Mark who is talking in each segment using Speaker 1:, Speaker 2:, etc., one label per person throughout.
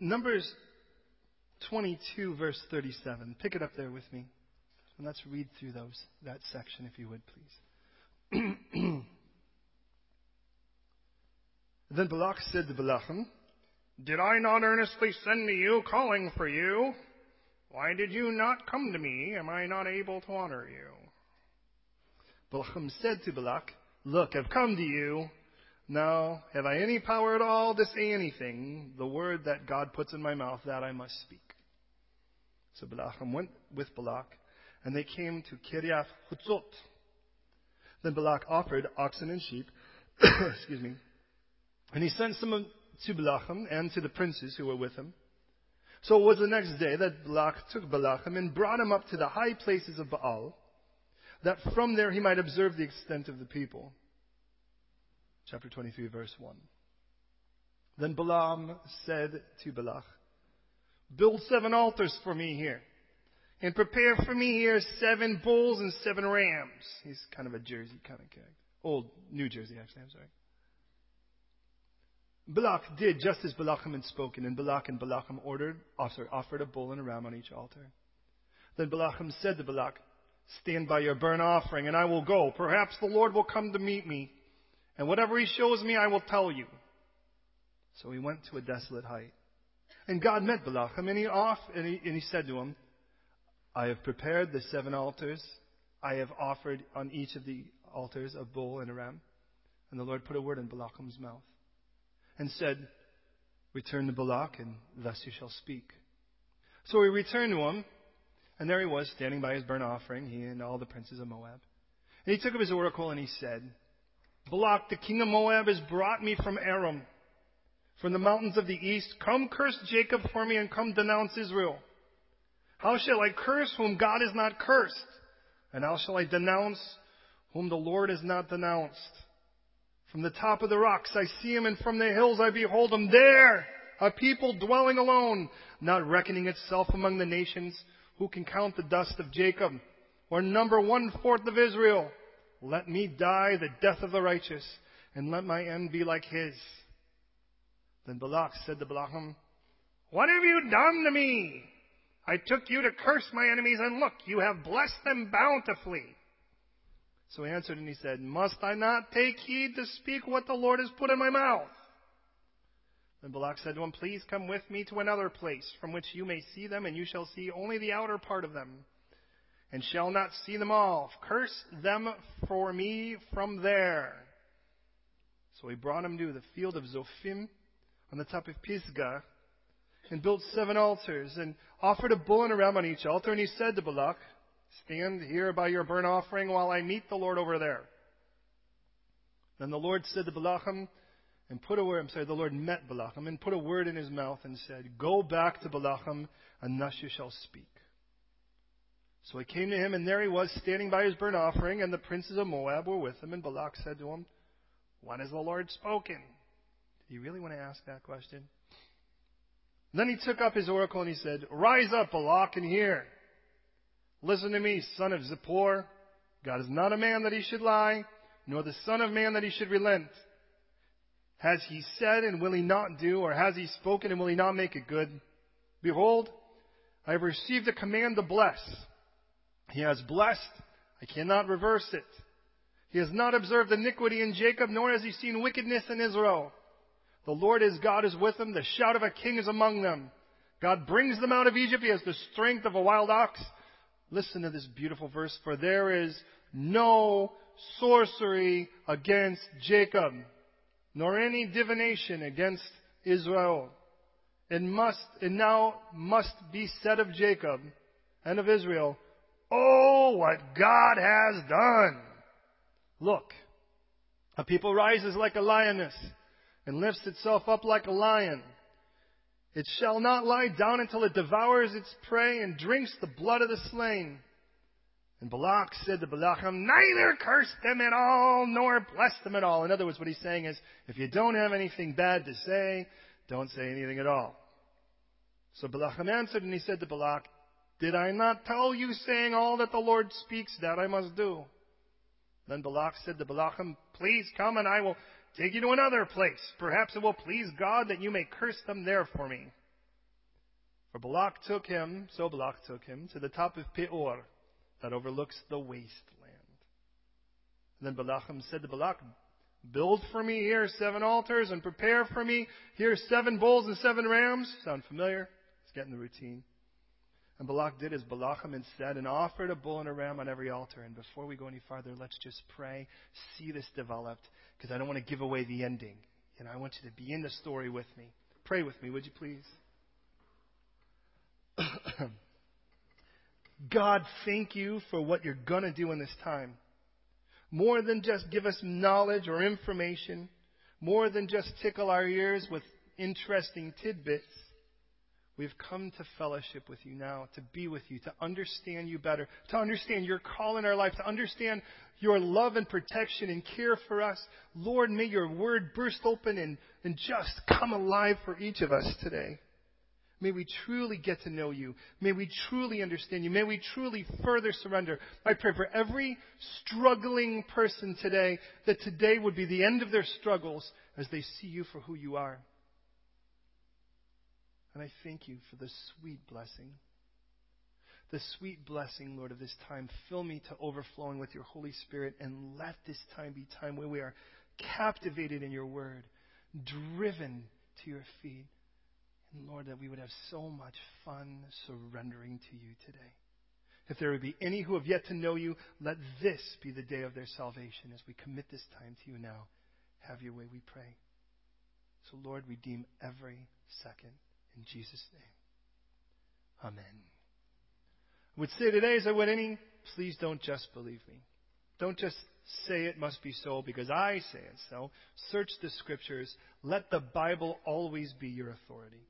Speaker 1: Numbers 22, verse 37. Pick it up there with me. And let's read through those, that section, if you would, please. then Balak said to Balaam, Did I not earnestly send to you, calling for you? Why did you not come to me? Am I not able to honor you? Balaam said to Balak, Look, I've come to you. Now, have I any power at all to say anything? The word that God puts in my mouth, that I must speak. So Balaam went with Balak, and they came to Kiriath Hutzot. Then Balak offered oxen and sheep, excuse me, and he sent some to Balaam and to the princes who were with him. So it was the next day that Balak took Balaam and brought him up to the high places of Baal, that from there he might observe the extent of the people. Chapter 23, verse 1. Then Balaam said to Balak, Build seven altars for me here. And prepare for me here seven bulls and seven rams. He's kind of a Jersey kind of character. Old New Jersey, actually, I'm sorry. Balak did just as Balaam had spoken, and Balak and Balaam ordered, oh, sorry, offered a bull and a ram on each altar. Then Balaam said to Balak, Stand by your burnt offering, and I will go. Perhaps the Lord will come to meet me, and whatever he shows me, I will tell you. So he went to a desolate height. And God met Balaam, and he, off, and he, and he said to him, I have prepared the seven altars. I have offered on each of the altars a bull and a ram. And the Lord put a word in Balaam's mouth and said, Return to Balak, and thus you shall speak. So he returned to him, and there he was, standing by his burnt offering, he and all the princes of Moab. And he took up his oracle, and he said, Balak, the king of Moab, has brought me from Aram from the mountains of the east, Come curse Jacob for me and come denounce Israel. How shall I curse whom God has not cursed? And how shall I denounce whom the Lord has not denounced? From the top of the rocks I see him, and from the hills I behold him. There, a people dwelling alone, not reckoning itself among the nations. Who can count the dust of Jacob, or number one fourth of Israel? Let me die the death of the righteous, and let my end be like his. Then Balak said to Balaam, What have you done to me? I took you to curse my enemies, and look, you have blessed them bountifully. So he answered and he said, Must I not take heed to speak what the Lord has put in my mouth? Then Balak said to him, Please come with me to another place from which you may see them, and you shall see only the outer part of them, and shall not see them all. Curse them for me from there. So he brought him to the field of Zophim on the top of Pisgah and built seven altars and offered a bull and a ram on each altar. And he said to Balak, Stand here by your burnt offering while I meet the Lord over there. Then the Lord said to Balaam, and put a word, I'm sorry, the Lord met Balaam and put a word in his mouth and said, Go back to Balaam, and thus you shall speak. So he came to him, and there he was, standing by his burnt offering, and the princes of Moab were with him. And Balak said to him, When has the Lord spoken? Do you really want to ask that question? then he took up his oracle and he said, Rise up, Balak, and hear. Listen to me, son of Zippor. God is not a man that he should lie, nor the son of man that he should relent. Has he said and will he not do, or has he spoken and will he not make it good? Behold, I have received a command to bless. He has blessed, I cannot reverse it. He has not observed iniquity in Jacob, nor has he seen wickedness in Israel. The Lord his God is with them. The shout of a king is among them. God brings them out of Egypt. He has the strength of a wild ox. Listen to this beautiful verse. For there is no sorcery against Jacob, nor any divination against Israel. It must, it now must be said of Jacob and of Israel, Oh, what God has done! Look, a people rises like a lioness and lifts itself up like a lion. It shall not lie down until it devours its prey and drinks the blood of the slain. And Balak said to Balaam, neither curse them at all, nor bless them at all. In other words, what he's saying is, if you don't have anything bad to say, don't say anything at all. So Balaam answered and he said to Balak, Did I not tell you, saying all that the Lord speaks, that I must do? Then Balak said to Balaam, Please come and I will take you to another place. Perhaps it will please God that you may curse them there for me. For Balak took him, so Balak took him, to the top of Peor, that overlooks the wasteland. And then Balaam said to Balak, Build for me here seven altars and prepare for me here seven bulls and seven rams. Sound familiar? It's getting the routine. And Balak did as Balaam had said and offered a bull and a ram on every altar. And before we go any farther, let's just pray, see this developed, because I don't want to give away the ending. And I want you to be in the story with me. Pray with me, would you please? God, thank you for what you're going to do in this time. More than just give us knowledge or information, more than just tickle our ears with interesting tidbits. We've come to fellowship with you now, to be with you, to understand you better, to understand your call in our life, to understand your love and protection and care for us. Lord, may your word burst open and, and just come alive for each of us today. May we truly get to know you. May we truly understand you. May we truly further surrender. I pray for every struggling person today that today would be the end of their struggles as they see you for who you are. And I thank you for the sweet blessing. The sweet blessing, Lord, of this time. Fill me to overflowing with your Holy Spirit and let this time be time where we are captivated in your word, driven to your feet. And Lord, that we would have so much fun surrendering to you today. If there would be any who have yet to know you, let this be the day of their salvation as we commit this time to you now. Have your way, we pray. So, Lord, redeem every second. In Jesus' name. Amen. I would say today, as I would any, please don't just believe me. Don't just say it must be so because I say it so. Search the scriptures. Let the Bible always be your authority.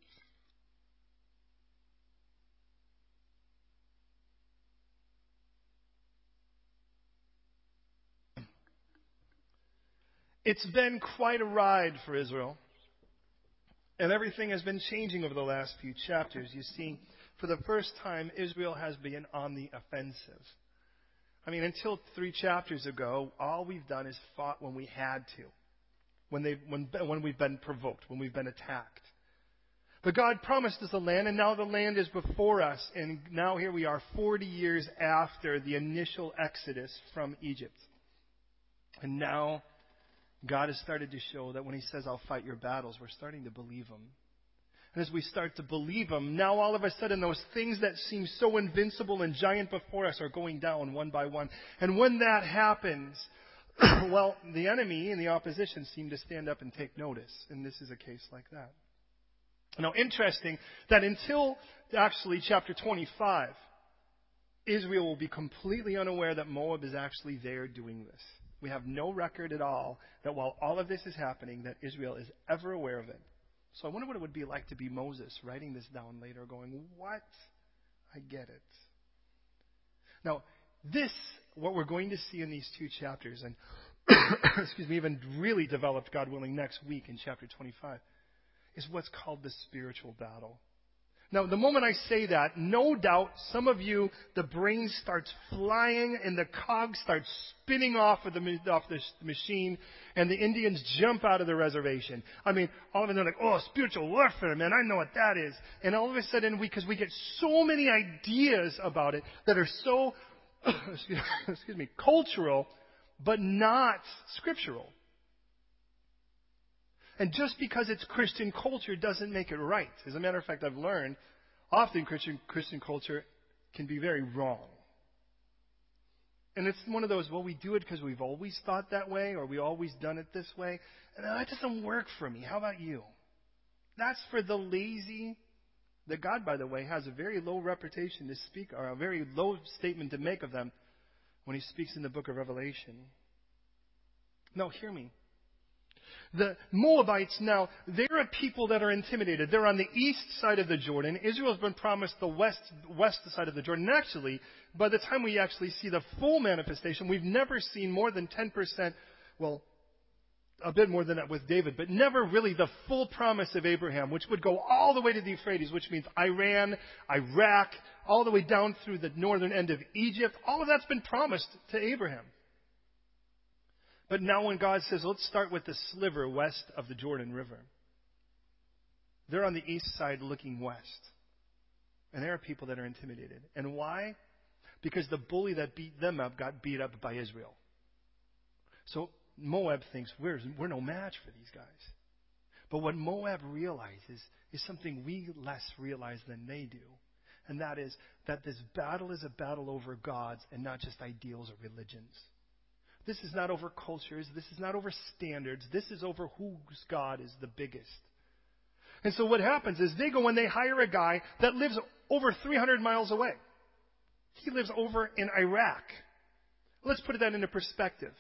Speaker 1: It's been quite a ride for Israel. And everything has been changing over the last few chapters. You see, for the first time, Israel has been on the offensive. I mean, until three chapters ago, all we've done is fought when we had to, when, they, when, when we've been provoked, when we've been attacked. But God promised us a land, and now the land is before us. And now here we are, 40 years after the initial exodus from Egypt. And now God has started to show that when He says, I'll fight your battles, we're starting to believe Him. And as we start to believe Him, now all of a sudden those things that seem so invincible and giant before us are going down one by one. And when that happens, well, the enemy and the opposition seem to stand up and take notice. And this is a case like that. Now, interesting that until actually chapter 25, Israel will be completely unaware that Moab is actually there doing this. We have no record at all that while all of this is happening, that Israel is ever aware of it. So I wonder what it would be like to be Moses writing this down later, going, What? I get it. Now, this, what we're going to see in these two chapters, and excuse me, even really developed, God willing, next week in chapter 25, is what's called the spiritual battle. Now, the moment I say that, no doubt some of you, the brain starts flying and the cog starts spinning off of the, off the machine and the Indians jump out of the reservation. I mean, all of a sudden they're like, oh, spiritual warfare, man, I know what that is. And all of a sudden, we, because we, we get so many ideas about it that are so, excuse me, cultural, but not scriptural. And just because it's Christian culture doesn't make it right. As a matter of fact, I've learned often Christian, Christian culture can be very wrong. And it's one of those, well, we do it because we've always thought that way or we always done it this way. And that doesn't work for me. How about you? That's for the lazy. That God, by the way, has a very low reputation to speak, or a very low statement to make of them when he speaks in the book of Revelation. No, hear me. The Moabites now, they're a people that are intimidated. They're on the east side of the Jordan. Israel's been promised the west, west side of the Jordan. And actually, by the time we actually see the full manifestation, we've never seen more than 10%, well, a bit more than that with David, but never really the full promise of Abraham, which would go all the way to the Euphrates, which means Iran, Iraq, all the way down through the northern end of Egypt. All of that's been promised to Abraham. But now when God says, let's start with the sliver west of the Jordan River, they're on the east side looking west. And there are people that are intimidated. And why? Because the bully that beat them up got beat up by Israel. So Moab thinks we're, we're no match for these guys. But what Moab realizes is something we less realize than they do. And that is that this battle is a battle over gods and not just ideals or religions. This is not over cultures. This is not over standards. This is over whose God is the biggest. And so what happens is they go and they hire a guy that lives over 300 miles away. He lives over in Iraq. Let's put that into perspective.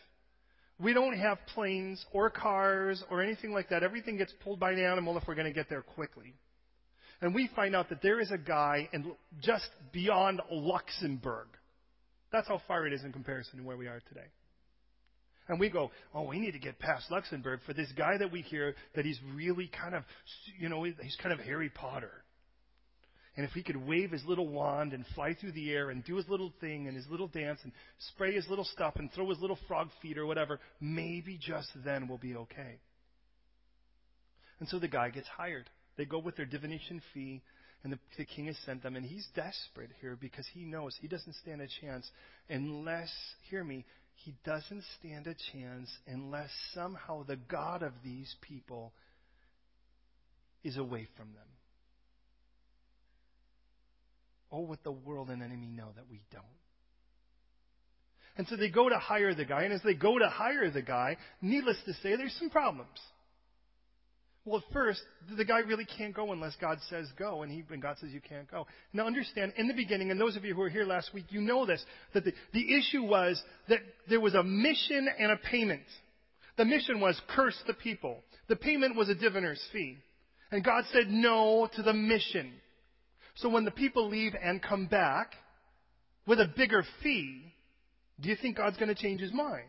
Speaker 1: We don't have planes or cars or anything like that. Everything gets pulled by an animal if we're going to get there quickly. And we find out that there is a guy in just beyond Luxembourg. That's how far it is in comparison to where we are today. And we go, oh, we need to get past Luxembourg for this guy that we hear that he's really kind of, you know, he's kind of Harry Potter. And if he could wave his little wand and fly through the air and do his little thing and his little dance and spray his little stuff and throw his little frog feet or whatever, maybe just then we'll be okay. And so the guy gets hired. They go with their divination fee, and the, the king has sent them. And he's desperate here because he knows he doesn't stand a chance unless, hear me, he doesn't stand a chance unless somehow the God of these people is away from them. Oh, what the world and enemy know that we don't. And so they go to hire the guy, and as they go to hire the guy, needless to say, there's some problems. Well, at first, the guy really can't go unless God says go, and, he, and God says you can't go. Now understand, in the beginning, and those of you who were here last week, you know this, that the, the issue was that there was a mission and a payment. The mission was curse the people. The payment was a diviner's fee. And God said no to the mission. So when the people leave and come back with a bigger fee, do you think God's going to change his mind?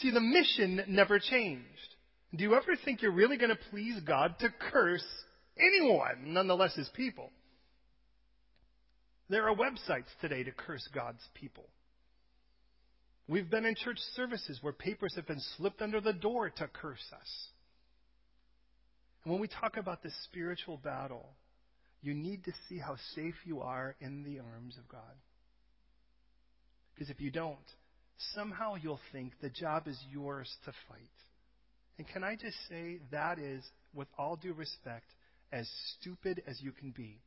Speaker 1: See, the mission never changed. Do you ever think you're really going to please God to curse anyone, nonetheless his people? There are websites today to curse God's people. We've been in church services where papers have been slipped under the door to curse us. And when we talk about this spiritual battle, you need to see how safe you are in the arms of God. Because if you don't, somehow you'll think the job is yours to fight. And can I just say that is, with all due respect, as stupid as you can be.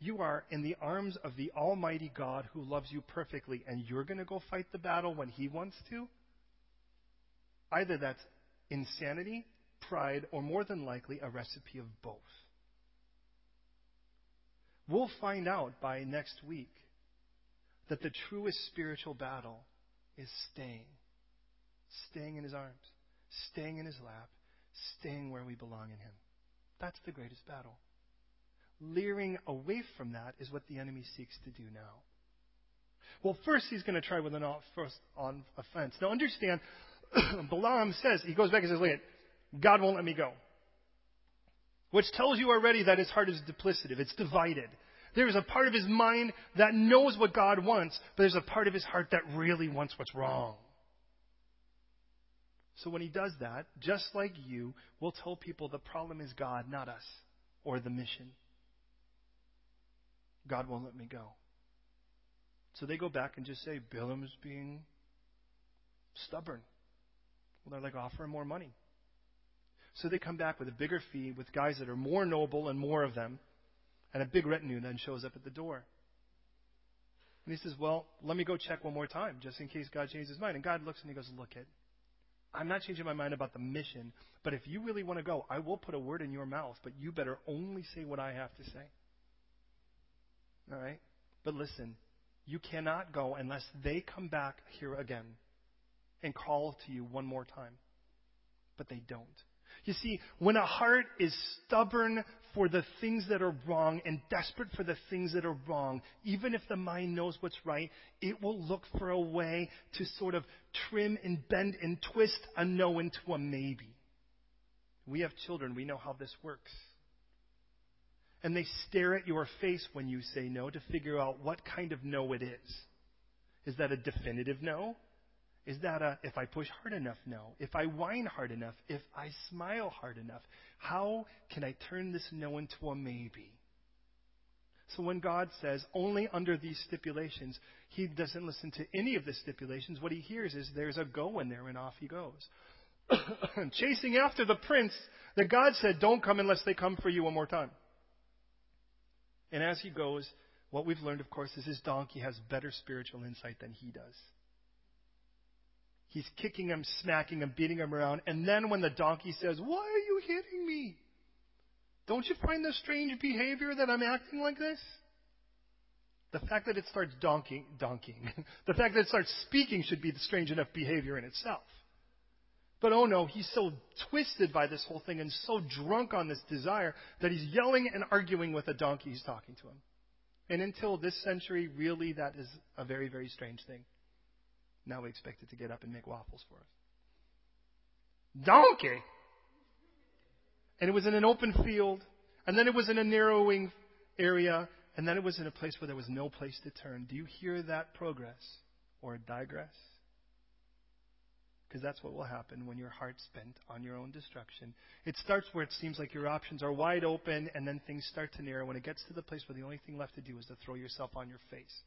Speaker 1: You are in the arms of the Almighty God who loves you perfectly, and you're going to go fight the battle when He wants to? Either that's insanity, pride, or more than likely a recipe of both. We'll find out by next week that the truest spiritual battle is staying, staying in His arms staying in his lap, staying where we belong in him. That's the greatest battle. Leering away from that is what the enemy seeks to do now. Well, first he's going to try with an first on offense. Now understand, Balaam says, he goes back and says, look, at, God won't let me go. Which tells you already that his heart is duplicative. It's divided. There is a part of his mind that knows what God wants, but there's a part of his heart that really wants what's wrong. So when he does that, just like you, we'll tell people the problem is God, not us, or the mission. God won't let me go. So they go back and just say, Balaam is being stubborn. Well, they're like, offer him more money. So they come back with a bigger fee with guys that are more noble and more of them, and a big retinue then shows up at the door. And he says, Well, let me go check one more time, just in case God changes his mind. And God looks and he goes, Look it. I'm not changing my mind about the mission, but if you really want to go, I will put a word in your mouth, but you better only say what I have to say. All right? But listen, you cannot go unless they come back here again and call to you one more time. But they don't. You see, when a heart is stubborn for the things that are wrong and desperate for the things that are wrong, even if the mind knows what's right, it will look for a way to sort of trim and bend and twist a no into a maybe. We have children, we know how this works. And they stare at your face when you say no to figure out what kind of no it is. Is that a definitive no? Is that a, if I push hard enough? No. If I whine hard enough? If I smile hard enough? How can I turn this no into a maybe? So when God says only under these stipulations, he doesn't listen to any of the stipulations. What he hears is there's a go in there, and off he goes. Chasing after the prince that God said, don't come unless they come for you one more time. And as he goes, what we've learned, of course, is his donkey has better spiritual insight than he does. He's kicking him, smacking him, beating him around. And then when the donkey says, Why are you hitting me? Don't you find this strange behavior that I'm acting like this? The fact that it starts donking, donking, the fact that it starts speaking should be the strange enough behavior in itself. But oh no, he's so twisted by this whole thing and so drunk on this desire that he's yelling and arguing with a donkey he's talking to him. And until this century, really, that is a very, very strange thing. Now we expect it to get up and make waffles for us. Donkey! And it was in an open field, and then it was in a narrowing area, and then it was in a place where there was no place to turn. Do you hear that progress or digress? Because that's what will happen when your heart's bent on your own destruction. It starts where it seems like your options are wide open, and then things start to narrow. When it gets to the place where the only thing left to do is to throw yourself on your face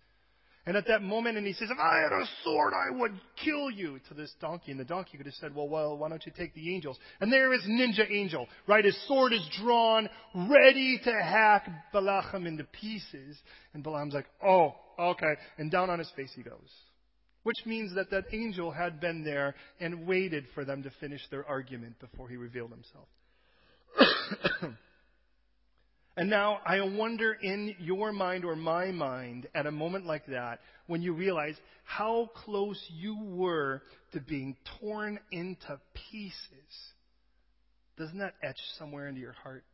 Speaker 1: and at that moment, and he says, If I had a sword, I would kill you to this donkey. And the donkey could have said, Well, well, why don't you take the angels? And there is Ninja Angel, right? His sword is drawn, ready to hack Balacham into pieces. And Balaam's like, Oh, okay. And down on his face he goes. Which means that that angel had been there and waited for them to finish their argument before he revealed himself. And now I wonder in your mind or my mind at a moment like that when you realize how close you were to being torn into pieces. Doesn't that etch somewhere into your heart?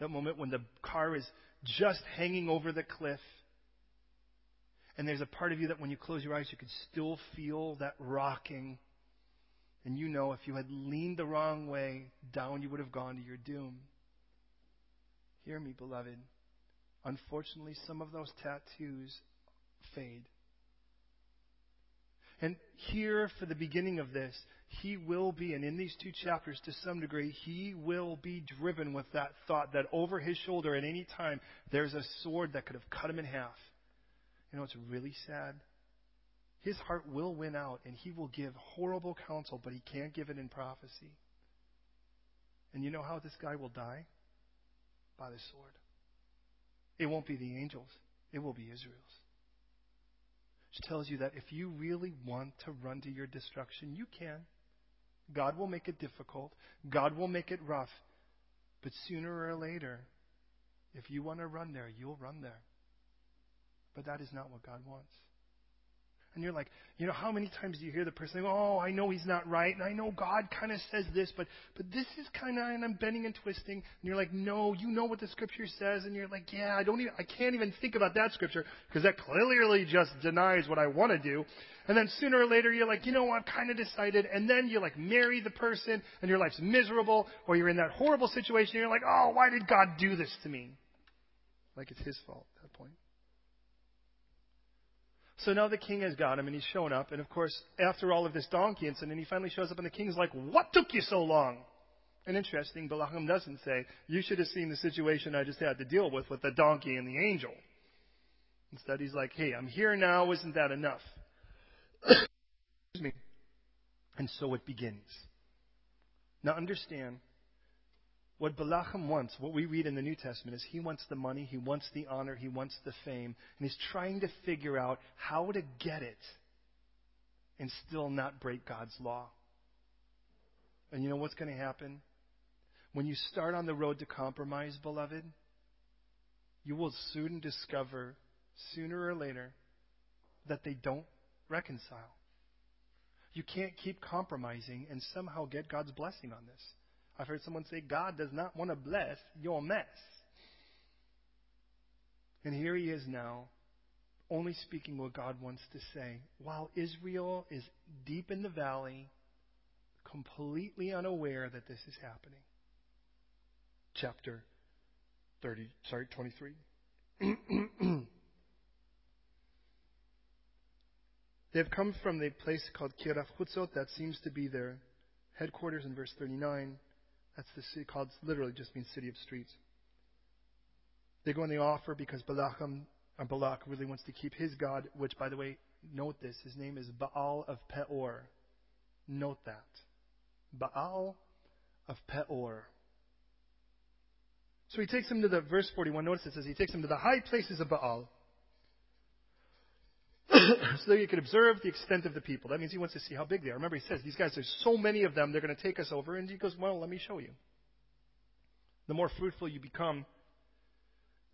Speaker 1: That moment when the car is just hanging over the cliff. And there's a part of you that when you close your eyes, you could still feel that rocking. And you know if you had leaned the wrong way, down you would have gone to your doom. Hear me, beloved. Unfortunately, some of those tattoos fade. And here, for the beginning of this, he will be, and in these two chapters, to some degree, he will be driven with that thought that over his shoulder at any time, there's a sword that could have cut him in half. You know, it's really sad. His heart will win out, and he will give horrible counsel, but he can't give it in prophecy. And you know how this guy will die? By the sword. It won't be the angels, it will be Israel's. Which tells you that if you really want to run to your destruction, you can. God will make it difficult, God will make it rough. But sooner or later, if you want to run there, you'll run there. But that is not what God wants. And you're like, you know, how many times do you hear the person saying, "Oh, I know he's not right, and I know God kind of says this, but but this is kind of," and I'm bending and twisting. And you're like, "No, you know what the scripture says," and you're like, "Yeah, I don't even, I can't even think about that scripture because that clearly just denies what I want to do." And then sooner or later, you're like, you know, what, I've kind of decided. And then you like marry the person, and your life's miserable, or you're in that horrible situation. And you're like, "Oh, why did God do this to me?" Like it's His fault at that point. So now the king has got him, and he's shown up. And of course, after all of this donkey incident, he finally shows up, and the king's like, What took you so long? And interesting, Balaam doesn't say, You should have seen the situation I just had to deal with with the donkey and the angel. Instead, he's like, Hey, I'm here now. Isn't that enough? Excuse me. And so it begins. Now understand, what Balaam wants, what we read in the New Testament, is he wants the money, he wants the honor, he wants the fame, and he's trying to figure out how to get it and still not break God's law. And you know what's going to happen? When you start on the road to compromise, beloved, you will soon discover, sooner or later, that they don't reconcile. You can't keep compromising and somehow get God's blessing on this. I've heard someone say, God does not want to bless your mess. And here he is now, only speaking what God wants to say. While Israel is deep in the valley, completely unaware that this is happening. Chapter 30, sorry, 23. They've come from the place called Kiraf Hutzot, that seems to be their headquarters in verse 39. That's the city called, literally just means city of streets. They go and they offer because Balakam, um, or uh, Balak really wants to keep his God, which, by the way, note this, his name is Baal of Peor. Note that. Baal of Peor. So he takes him to the, verse 41, notice it says, he takes him to the high places of Baal. so that you could observe the extent of the people. That means he wants to see how big they are. Remember, he says, these guys, there's so many of them, they're going to take us over. And he goes, well, let me show you. The more fruitful you become,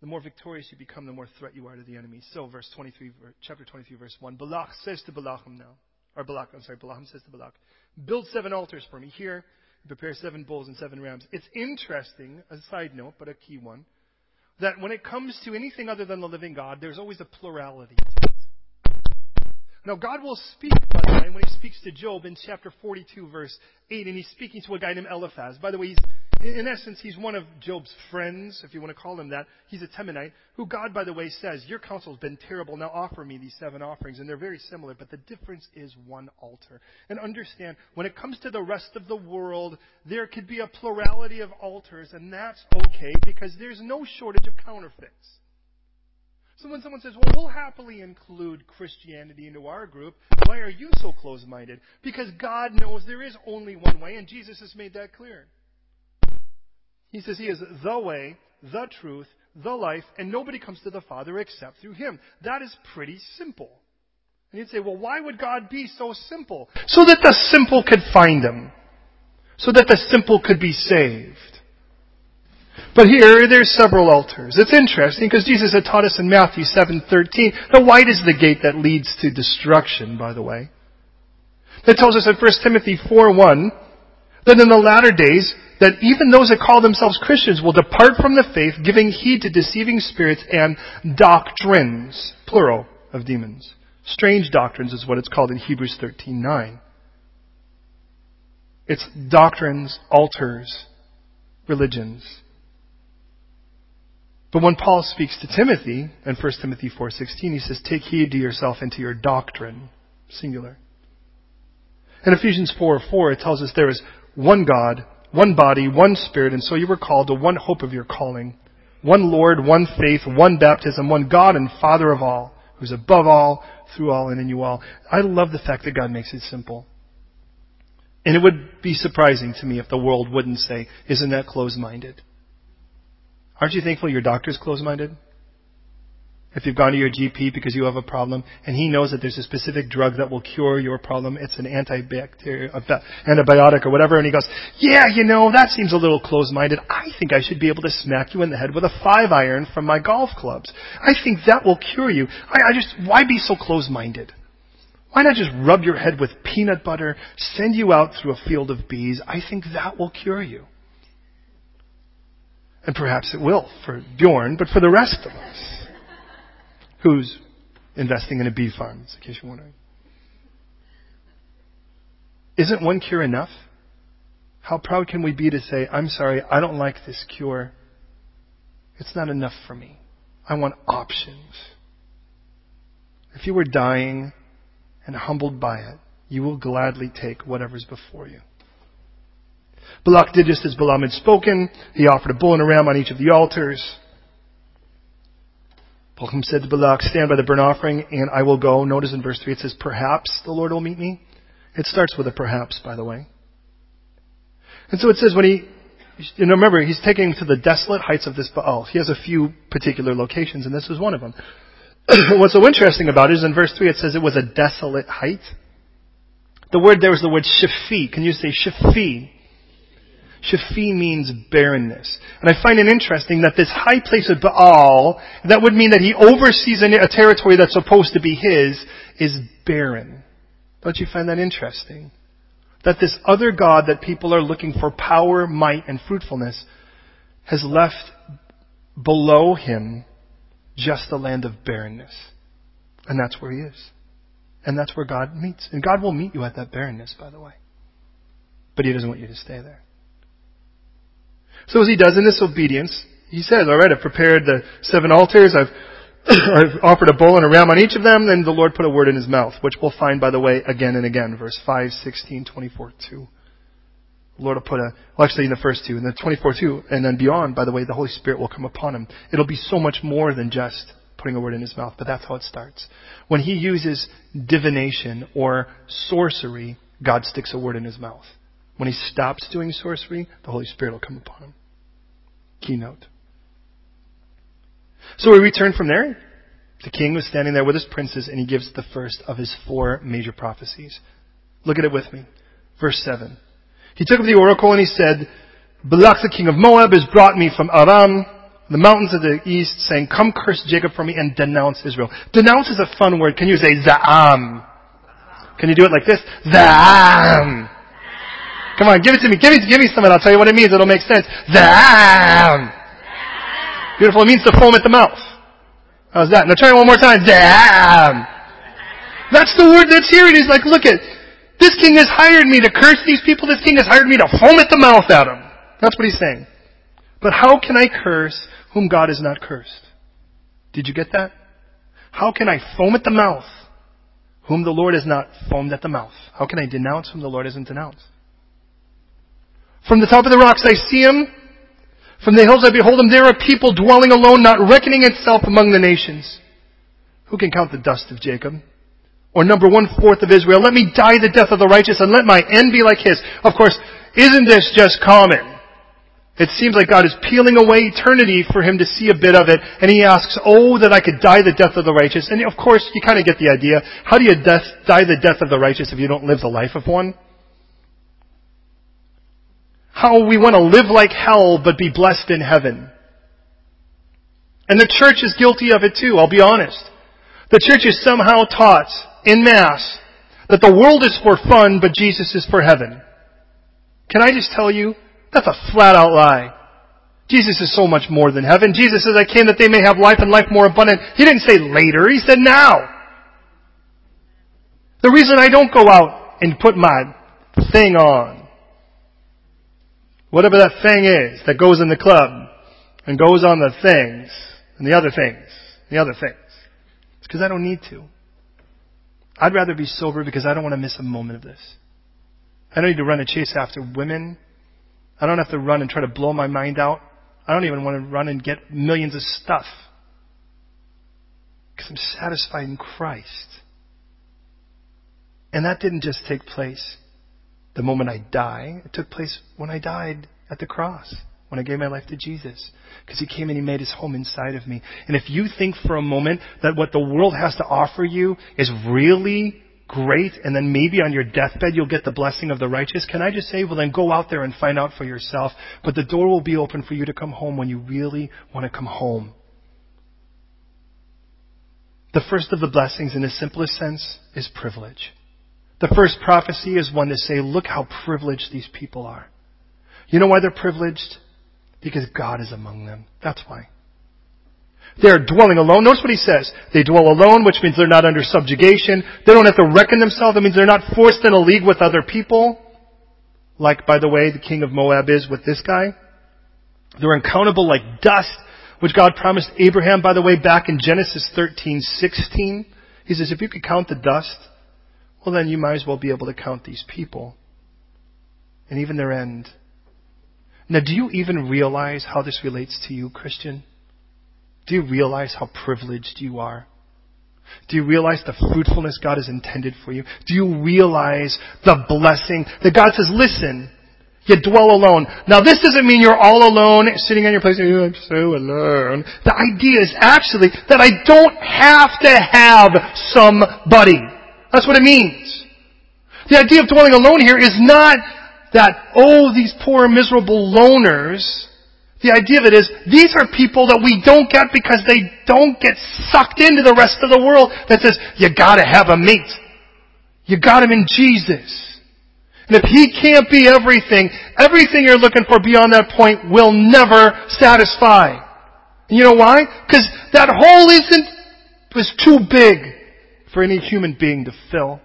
Speaker 1: the more victorious you become, the more threat you are to the enemy. So, verse 23, chapter 23, verse 1. Balak says to Balaam now, or Balak, I'm sorry, Balaam says to Balak, build seven altars for me here, and prepare seven bulls and seven rams. It's interesting, a side note, but a key one, that when it comes to anything other than the living God, there's always a plurality to it. Now, God will speak, by the way, when He speaks to Job in chapter 42, verse 8, and He's speaking to a guy named Eliphaz. By the way, he's in essence, he's one of Job's friends, if you want to call him that. He's a Temanite, who God, by the way, says, Your counsel's been terrible. Now offer me these seven offerings. And they're very similar, but the difference is one altar. And understand, when it comes to the rest of the world, there could be a plurality of altars, and that's okay because there's no shortage of counterfeits. So when someone says, well, we'll happily include Christianity into our group, why are you so close minded? Because God knows there is only one way, and Jesus has made that clear. He says he is the way, the truth, the life, and nobody comes to the Father except through him. That is pretty simple. And you'd say, well, why would God be so simple? So that the simple could find him. So that the simple could be saved. But here, there's several altars. It's interesting because Jesus had taught us in Matthew 7:13. Now, wide is the gate that leads to destruction, by the way. It tells us in 1 Timothy 4:1 that in the latter days that even those that call themselves Christians will depart from the faith, giving heed to deceiving spirits and doctrines, plural of demons. Strange doctrines is what it's called in Hebrews 13:9. It's doctrines, altars, religions. But when Paul speaks to Timothy in 1 Timothy 4:16, he says, "Take heed to yourself and to your doctrine," singular. In Ephesians 4:4, it tells us there is one God, one body, one spirit, and so you were called to one hope of your calling. One Lord, one faith, one baptism, one God and Father of all, who's above all, through all, and in you all. I love the fact that God makes it simple. And it would be surprising to me if the world wouldn't say, isn't that close-minded? Aren't you thankful your doctor's close-minded? If you've gone to your GP because you have a problem and he knows that there's a specific drug that will cure your problem, it's an antibacterial, uh, antibiotic or whatever, and he goes, yeah, you know, that seems a little close-minded. I think I should be able to smack you in the head with a five iron from my golf clubs. I think that will cure you. I, I just, why be so close-minded? Why not just rub your head with peanut butter, send you out through a field of bees? I think that will cure you. And perhaps it will for Bjorn, but for the rest of us who's investing in a bee farm, in case you're wondering. Isn't one cure enough? How proud can we be to say, I'm sorry, I don't like this cure. It's not enough for me. I want options. If you were dying and humbled by it, you will gladly take whatever's before you. Balak did just as Balaam had spoken. He offered a bull and a ram on each of the altars. Balaam said to Balak, stand by the burnt offering and I will go. Notice in verse 3 it says, perhaps the Lord will meet me. It starts with a perhaps, by the way. And so it says when he, know, remember, he's taking him to the desolate heights of this Baal. He has a few particular locations and this is one of them. What's so interesting about it is in verse 3 it says it was a desolate height. The word there is the word shafi. Can you say shafi? Shafi means barrenness. And I find it interesting that this high place of Baal, that would mean that he oversees a territory that's supposed to be his, is barren. Don't you find that interesting? That this other God that people are looking for power, might, and fruitfulness has left below him just a land of barrenness. And that's where he is. And that's where God meets. And God will meet you at that barrenness, by the way. But he doesn't want you to stay there. So as he does in this obedience, he says, all right, I've prepared the seven altars. I've, I've offered a bull and a ram on each of them. Then the Lord put a word in his mouth, which we'll find, by the way, again and again. Verse 5, 16, 24, 2. The Lord will put a, well actually in the first two, and then 24 2, and then beyond, by the way, the Holy Spirit will come upon him. It'll be so much more than just putting a word in his mouth, but that's how it starts. When he uses divination or sorcery, God sticks a word in his mouth. When he stops doing sorcery, the Holy Spirit will come upon him. Keynote. So we return from there. The king was standing there with his princes, and he gives the first of his four major prophecies. Look at it with me. Verse 7. He took up the oracle and he said, Balak the king of Moab has brought me from Aram, the mountains of the east, saying, Come curse Jacob for me and denounce Israel. Denounce is a fun word. Can you say Za'am? Can you do it like this? Za'am. Come on, give it to me. Give me, give me some I'll tell you what it means. It'll make sense. Za'am. Beautiful. It means to foam at the mouth. How's that? Now try it one more time. Damn! That's the word that's here. And he's like, look at, this king has hired me to curse these people. This king has hired me to foam at the mouth at them. That's what he's saying. But how can I curse whom God has not cursed? Did you get that? How can I foam at the mouth whom the Lord has not foamed at the mouth? How can I denounce whom the Lord hasn't denounced? From the top of the rocks I see him. From the hills I behold him. There are people dwelling alone, not reckoning itself among the nations. Who can count the dust of Jacob? Or number one fourth of Israel. Let me die the death of the righteous and let my end be like his. Of course, isn't this just common? It seems like God is peeling away eternity for him to see a bit of it, and he asks, oh, that I could die the death of the righteous. And of course, you kind of get the idea. How do you death, die the death of the righteous if you don't live the life of one? How we want to live like hell but be blessed in heaven. And the church is guilty of it too, I'll be honest. The church is somehow taught in mass that the world is for fun but Jesus is for heaven. Can I just tell you, that's a flat out lie. Jesus is so much more than heaven. Jesus says, I came that they may have life and life more abundant. He didn't say later, he said now. The reason I don't go out and put my thing on whatever that thing is that goes in the club and goes on the things and the other things, the other things. It's because I don't need to. I'd rather be sober because I don't want to miss a moment of this. I don't need to run a chase after women. I don't have to run and try to blow my mind out. I don't even want to run and get millions of stuff. Because I'm satisfied in Christ. And that didn't just take place the moment I die. It took place when I died at the cross, when I gave my life to Jesus. Because He came and He made His home inside of me. And if you think for a moment that what the world has to offer you is really great, and then maybe on your deathbed you'll get the blessing of the righteous, can I just say, well then go out there and find out for yourself. But the door will be open for you to come home when you really want to come home. The first of the blessings, in the simplest sense, is privilege. The first prophecy is one to say, look how privileged these people are. You know why they're privileged? Because God is among them. That's why. They're dwelling alone. Notice what he says. They dwell alone, which means they're not under subjugation. They don't have to reckon themselves. That means they're not forced in a league with other people. Like, by the way, the king of Moab is with this guy. They're uncountable like dust, which God promised Abraham, by the way, back in Genesis 13, 16. He says, if you could count the dust, well, then you might as well be able to count these people and even their end. Now, do you even realize how this relates to you, Christian? Do you realize how privileged you are? Do you realize the fruitfulness God has intended for you? Do you realize the blessing that God says, listen, you dwell alone. Now this doesn't mean you're all alone, sitting on your place, oh, I'm so alone. The idea is actually that I don't have to have somebody. That's what it means. The idea of dwelling alone here is not that, oh, these poor miserable loners. The idea of it is, these are people that we don't get because they don't get sucked into the rest of the world that says, you gotta have a mate. You got him in Jesus. And if he can't be everything, everything you're looking for beyond that point will never satisfy. You know why? Because that hole isn't, was too big for any human being to fill.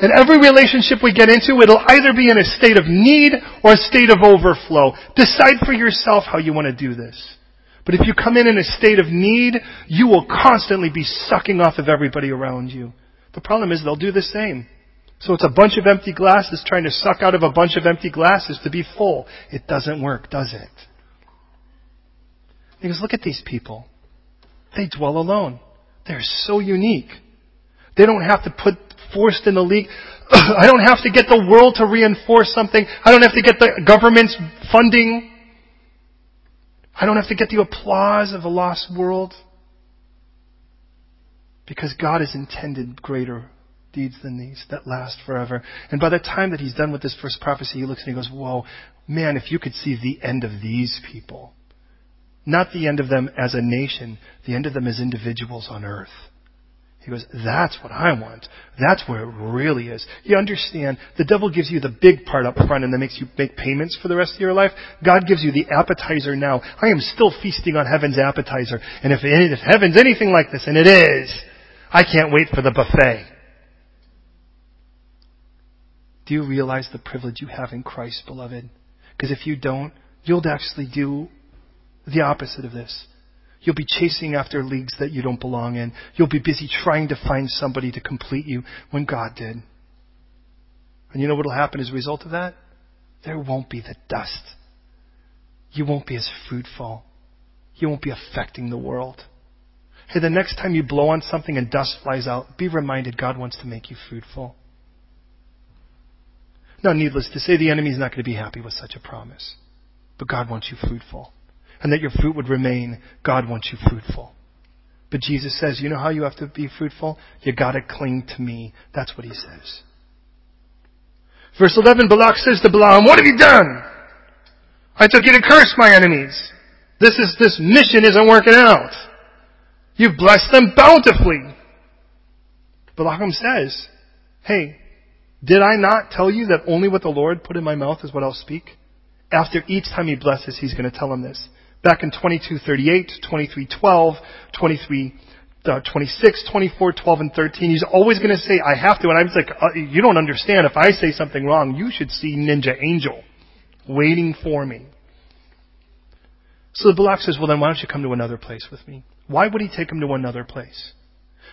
Speaker 1: And every relationship we get into, it'll either be in a state of need or a state of overflow. Decide for yourself how you want to do this. But if you come in in a state of need, you will constantly be sucking off of everybody around you. The problem is they'll do the same. So it's a bunch of empty glasses trying to suck out of a bunch of empty glasses to be full. It doesn't work, does it? Because look at these people. They dwell alone. They're so unique. They don't have to put forced in the league. I don't have to get the world to reinforce something. I don't have to get the government's funding. I don't have to get the applause of a lost world. Because God has intended greater deeds than these that last forever. And by the time that he's done with this first prophecy, he looks and he goes, Whoa, man, if you could see the end of these people. Not the end of them as a nation, the end of them as individuals on earth. He goes, that's what I want. That's where it really is. You understand, the devil gives you the big part up front and then makes you make payments for the rest of your life. God gives you the appetizer now. I am still feasting on heaven's appetizer. And if, if heaven's anything like this, and it is, I can't wait for the buffet. Do you realize the privilege you have in Christ, beloved? Because if you don't, you'll actually do the opposite of this. You'll be chasing after leagues that you don't belong in. You'll be busy trying to find somebody to complete you when God did. And you know what will happen as a result of that? There won't be the dust. You won't be as fruitful. You won't be affecting the world. Hey, the next time you blow on something and dust flies out, be reminded God wants to make you fruitful. Now, needless to say, the enemy is not going to be happy with such a promise. But God wants you fruitful and that your fruit would remain. God wants you fruitful. But Jesus says, you know how you have to be fruitful? You gotta cling to me. That's what he says. Verse 11, Balak says to Balaam, what have you done? I took you to curse my enemies. This is, this mission isn't working out. You've blessed them bountifully. Balaam says, hey, did I not tell you that only what the Lord put in my mouth is what I'll speak? After each time he blesses, he's going to tell him this back in 2238, 2312, 23, uh, 26, 24, 12, and 13. He's always going to say, I have to. And I was like, uh, you don't understand. If I say something wrong, you should see Ninja Angel waiting for me. So the Balak says, well then why don't you come to another place with me? Why would he take him to another place?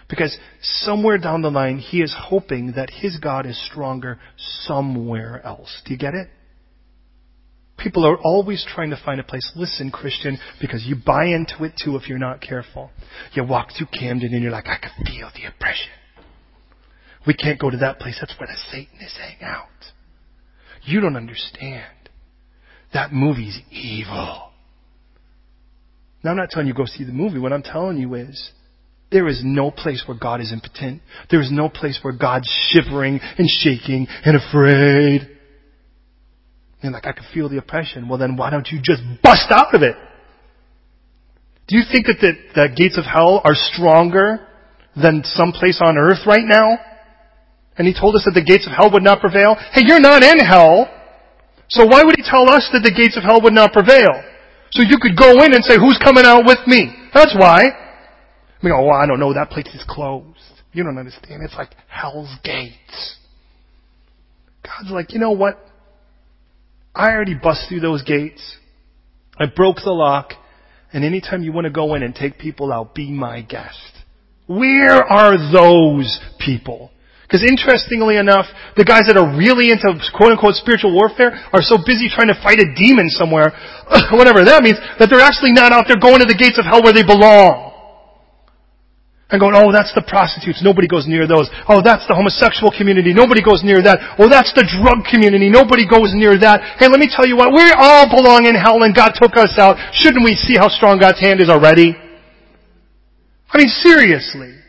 Speaker 1: Because somewhere down the line, he is hoping that his God is stronger somewhere else. Do you get it? People are always trying to find a place. Listen, Christian, because you buy into it too if you're not careful. You walk through Camden and you're like, I can feel the oppression. We can't go to that place. That's where the Satanists hang out. You don't understand. That movie's evil. Now, I'm not telling you go see the movie. What I'm telling you is, there is no place where God is impotent. There is no place where God's shivering and shaking and afraid. And like, I can feel the oppression. Well, then why don't you just bust out of it? Do you think that the, the gates of hell are stronger than some place on earth right now? And he told us that the gates of hell would not prevail. Hey, you're not in hell. So why would he tell us that the gates of hell would not prevail? So you could go in and say, who's coming out with me? That's why. I mean, oh, I don't know, that place is closed. You don't understand. It's like hell's gates. God's like, you know what? I already bust through those gates. I broke the lock. And anytime you want to go in and take people out, be my guest. Where are those people? Because interestingly enough, the guys that are really into quote unquote spiritual warfare are so busy trying to fight a demon somewhere, whatever that means, that they're actually not out there going to the gates of hell where they belong and going, oh, that's the prostitutes. Nobody goes near those. Oh, that's the homosexual community. Nobody goes near that. Oh, that's the drug community. Nobody goes near that. Hey, let me tell you what. We all belong in hell and God took us out. Shouldn't we see how strong God's hand is already? I mean, seriously.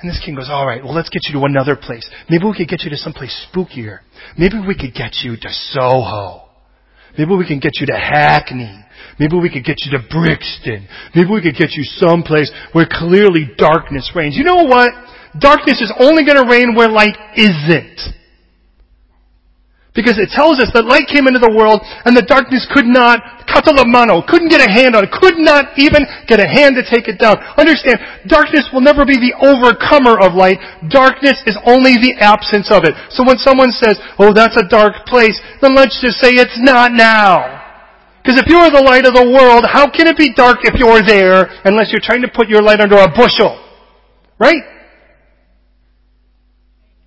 Speaker 1: And this king goes, all right, well, let's get you to another place. Maybe we could get you to someplace spookier. Maybe we could get you to Soho. Maybe we can get you to Hackney. Maybe we could get you to Brixton. Maybe we could get you someplace where clearly darkness reigns. You know what? Darkness is only going to reign where light isn't. Because it tells us that light came into the world and the darkness could not, katalambano, couldn't get a hand on it, could not even get a hand to take it down. Understand, darkness will never be the overcomer of light. Darkness is only the absence of it. So when someone says, oh, that's a dark place, then let's just say it's not now. Because if you're the light of the world, how can it be dark if you're there unless you're trying to put your light under a bushel? Right?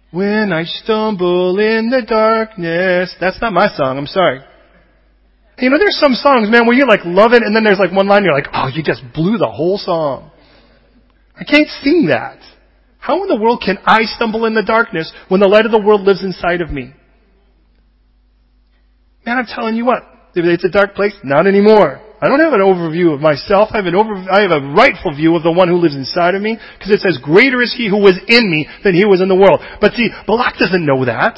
Speaker 1: When I stumble in the darkness. That's not my song, I'm sorry. You know, there's some songs, man, where you like love it and then there's like one line you're like, oh, you just blew the whole song. I can't sing that. How in the world can I stumble in the darkness when the light of the world lives inside of me? Man, I'm telling you what, it's a dark place, not anymore. I don't have an overview of myself. I have an over, I have a rightful view of the one who lives inside of me, because it says, greater is he who was in me than he was in the world. But see, Balak doesn't know that.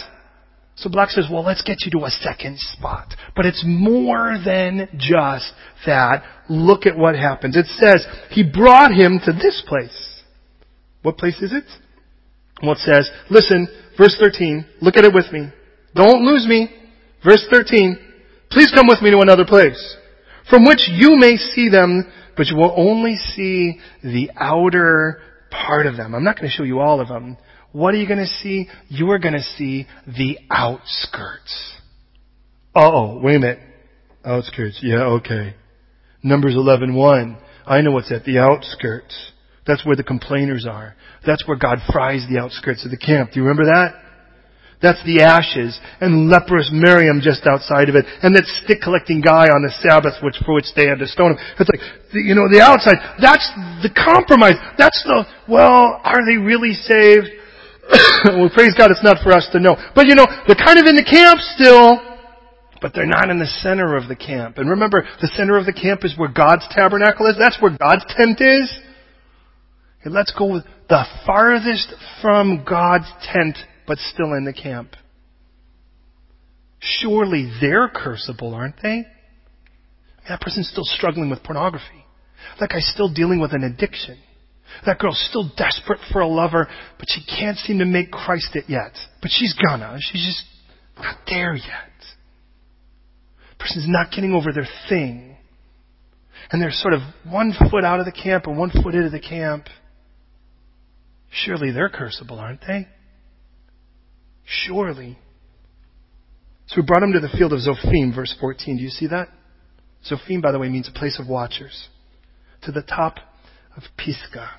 Speaker 1: So Balak says, well, let's get you to a second spot. But it's more than just that. Look at what happens. It says, he brought him to this place. What place is it? Well, it says, listen, verse 13, look at it with me. Don't lose me. Verse 13, please come with me to another place, from which you may see them, but you will only see the outer part of them. I'm not going to show you all of them. What are you going to see? You are going to see the outskirts. Oh, wait a minute. Outskirts. Yeah, okay. Numbers 11:1. I know what's at the outskirts. That's where the complainers are. That's where God fries the outskirts of the camp. Do you remember that? That's the ashes and leprous Miriam just outside of it, and that stick collecting guy on the Sabbath, which for which they had to stone him. It's like you know the outside. That's the compromise. That's the well. Are they really saved? well, praise God, it's not for us to know. But you know, they're kind of in the camp still, but they're not in the center of the camp. And remember, the center of the camp is where God's tabernacle is. That's where God's tent is. And let's go with the farthest from God's tent, but still in the camp. Surely they're curseable, aren't they? That person's still struggling with pornography. That guy's still dealing with an addiction. That girl's still desperate for a lover, but she can't seem to make Christ it yet. But she's gonna. She's just not there yet. Person's not getting over their thing. And they're sort of one foot out of the camp and one foot into the camp. Surely they're curseable, aren't they? Surely. So we brought him to the field of Zophim, verse 14. Do you see that? Zophim, by the way, means a place of watchers. To the top of Pisgah.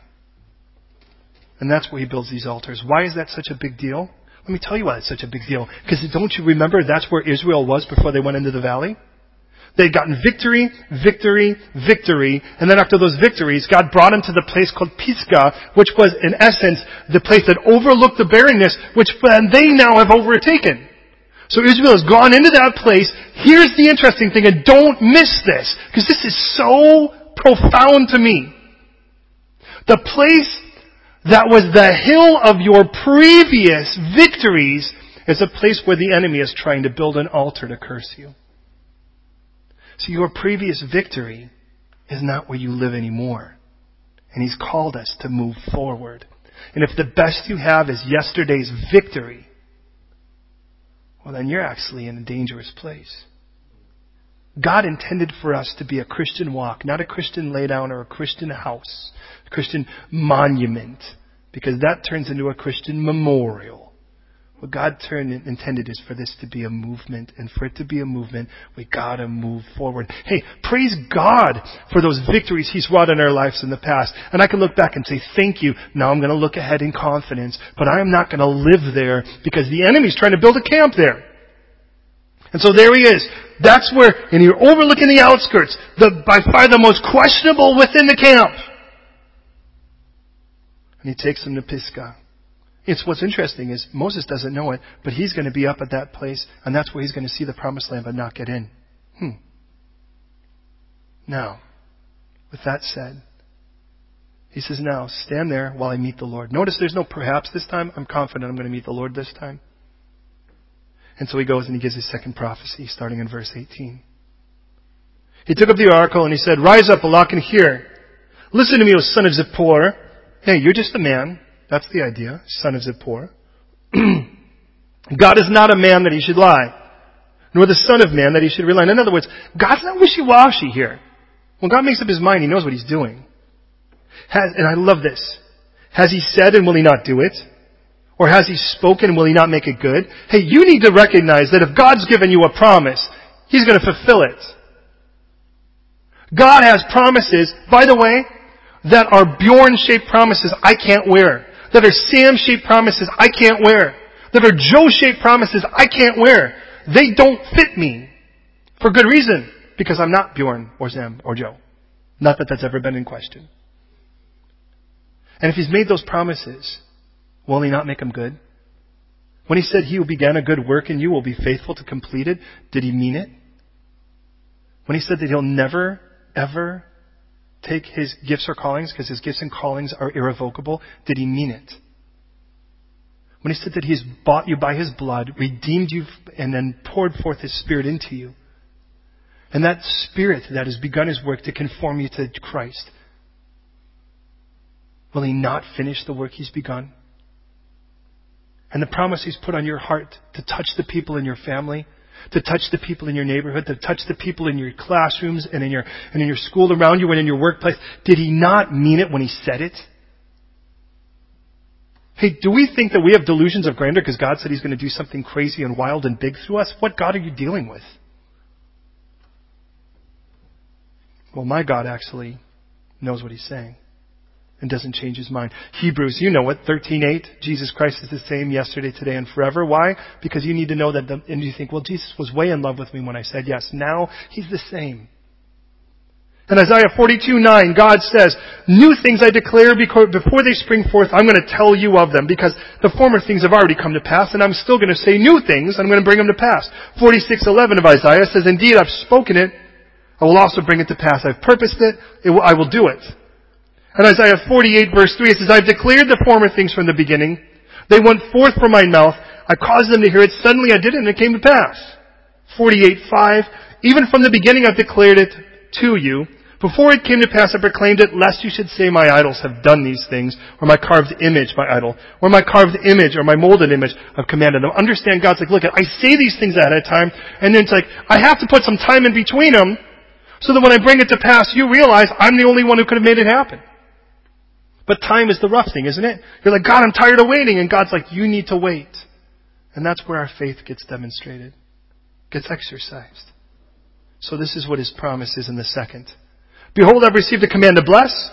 Speaker 1: And that's where he builds these altars. Why is that such a big deal? Let me tell you why it's such a big deal. Because don't you remember that's where Israel was before they went into the valley? They'd gotten victory, victory, victory, and then after those victories, God brought them to the place called Pisgah, which was in essence the place that overlooked the barrenness, which they now have overtaken. So Israel has gone into that place. Here's the interesting thing, and don't miss this, because this is so profound to me. The place that was the hill of your previous victories is a place where the enemy is trying to build an altar to curse you. So your previous victory is not where you live anymore. And he's called us to move forward. And if the best you have is yesterday's victory, well then you're actually in a dangerous place. God intended for us to be a Christian walk, not a Christian laydown or a Christian house, a Christian monument, because that turns into a Christian memorial. What God turned, intended is for this to be a movement, and for it to be a movement, we gotta move forward. Hey, praise God for those victories He's wrought in our lives in the past. And I can look back and say, thank you. Now I'm gonna look ahead in confidence, but I am not gonna live there because the enemy's trying to build a camp there. And so there he is. That's where, and you're overlooking the outskirts, the, by far the most questionable within the camp. And he takes them to Pisgah. It's what's interesting is Moses doesn't know it, but he's going to be up at that place, and that's where he's going to see the promised land but not get in. Hmm. Now, with that said, he says, Now, stand there while I meet the Lord. Notice there's no perhaps this time. I'm confident I'm going to meet the Lord this time. And so he goes and he gives his second prophecy, starting in verse 18. He took up the oracle and he said, Rise up, Balak, and hear. Listen to me, O son of Zippor. Hey, you're just a man. That's the idea, son of Zippor. God is not a man that he should lie, nor the son of man that he should rely. In other words, God's not wishy-washy here. When God makes up his mind, he knows what he's doing. Has, and I love this. Has he said and will he not do it? Or has he spoken and will he not make it good? Hey, you need to recognize that if God's given you a promise, he's going to fulfill it. God has promises, by the way, that are Bjorn-shaped promises I can't wear that are Sam-shaped promises I can't wear. that are Joe-shaped promises I can't wear. They don't fit me. For good reason. Because I'm not Bjorn or Sam or Joe. Not that that's ever been in question. And if he's made those promises, will he not make them good? When he said he who began a good work in you will be faithful to complete it, did he mean it? When he said that he'll never, ever take his gifts or callings because his gifts and callings are irrevocable, did he mean it? When he said that he's bought you by his blood, redeemed you, and then poured forth his spirit into you, and that spirit that has begun his work to conform you to Christ, will he not finish the work he's begun? And the promise he's put on your heart to touch the people in your family, to touch the people in your neighborhood, to touch the people in your classrooms and in your, and in your school around you and in your workplace. Did he not mean it when he said it? Hey, do we think that we have delusions of grandeur because God said he's going to do something crazy and wild and big through us? What God are you dealing with? Well, my God actually knows what he's saying and doesn't change his mind. Hebrews, you know it, 13:8, Jesus Christ is the same yesterday, today, and forever. Why? Because you need to know that, the, and you think, well, Jesus was way in love with me when I said yes. Now, he's the same. And Isaiah 42:9, God says, New things I declare before they spring forth, I'm going to tell you of them, because the former things have already come to pass, and I'm still going to say new things, I'm going to bring them to pass. 46:11 of Isaiah says, Indeed, I've spoken it, I will also bring it to pass. I've purposed it, it will, I will do it. And Isaiah 48 verse 3, it says, I've declared the former things from the beginning. They went forth from my mouth. I caused them to hear it. Suddenly I did it and it came to pass. 48 5, even from the beginning I've declared it to you. Before it came to pass, I proclaimed it, lest you should say my idols have done these things, or my carved image, my idol, or my carved image, or my molded image I've commanded them. Understand God's like, look, I say these things ahead of time, and then it's like, I have to put some time in between them, so that when I bring it to pass, you realize I'm the only one who could have made it happen. But time is the rough thing, isn't it? You're like, God, I'm tired of waiting. And God's like, you need to wait. And that's where our faith gets demonstrated, gets exercised. So this is what his promise is in the second. Behold, I've received a command to bless.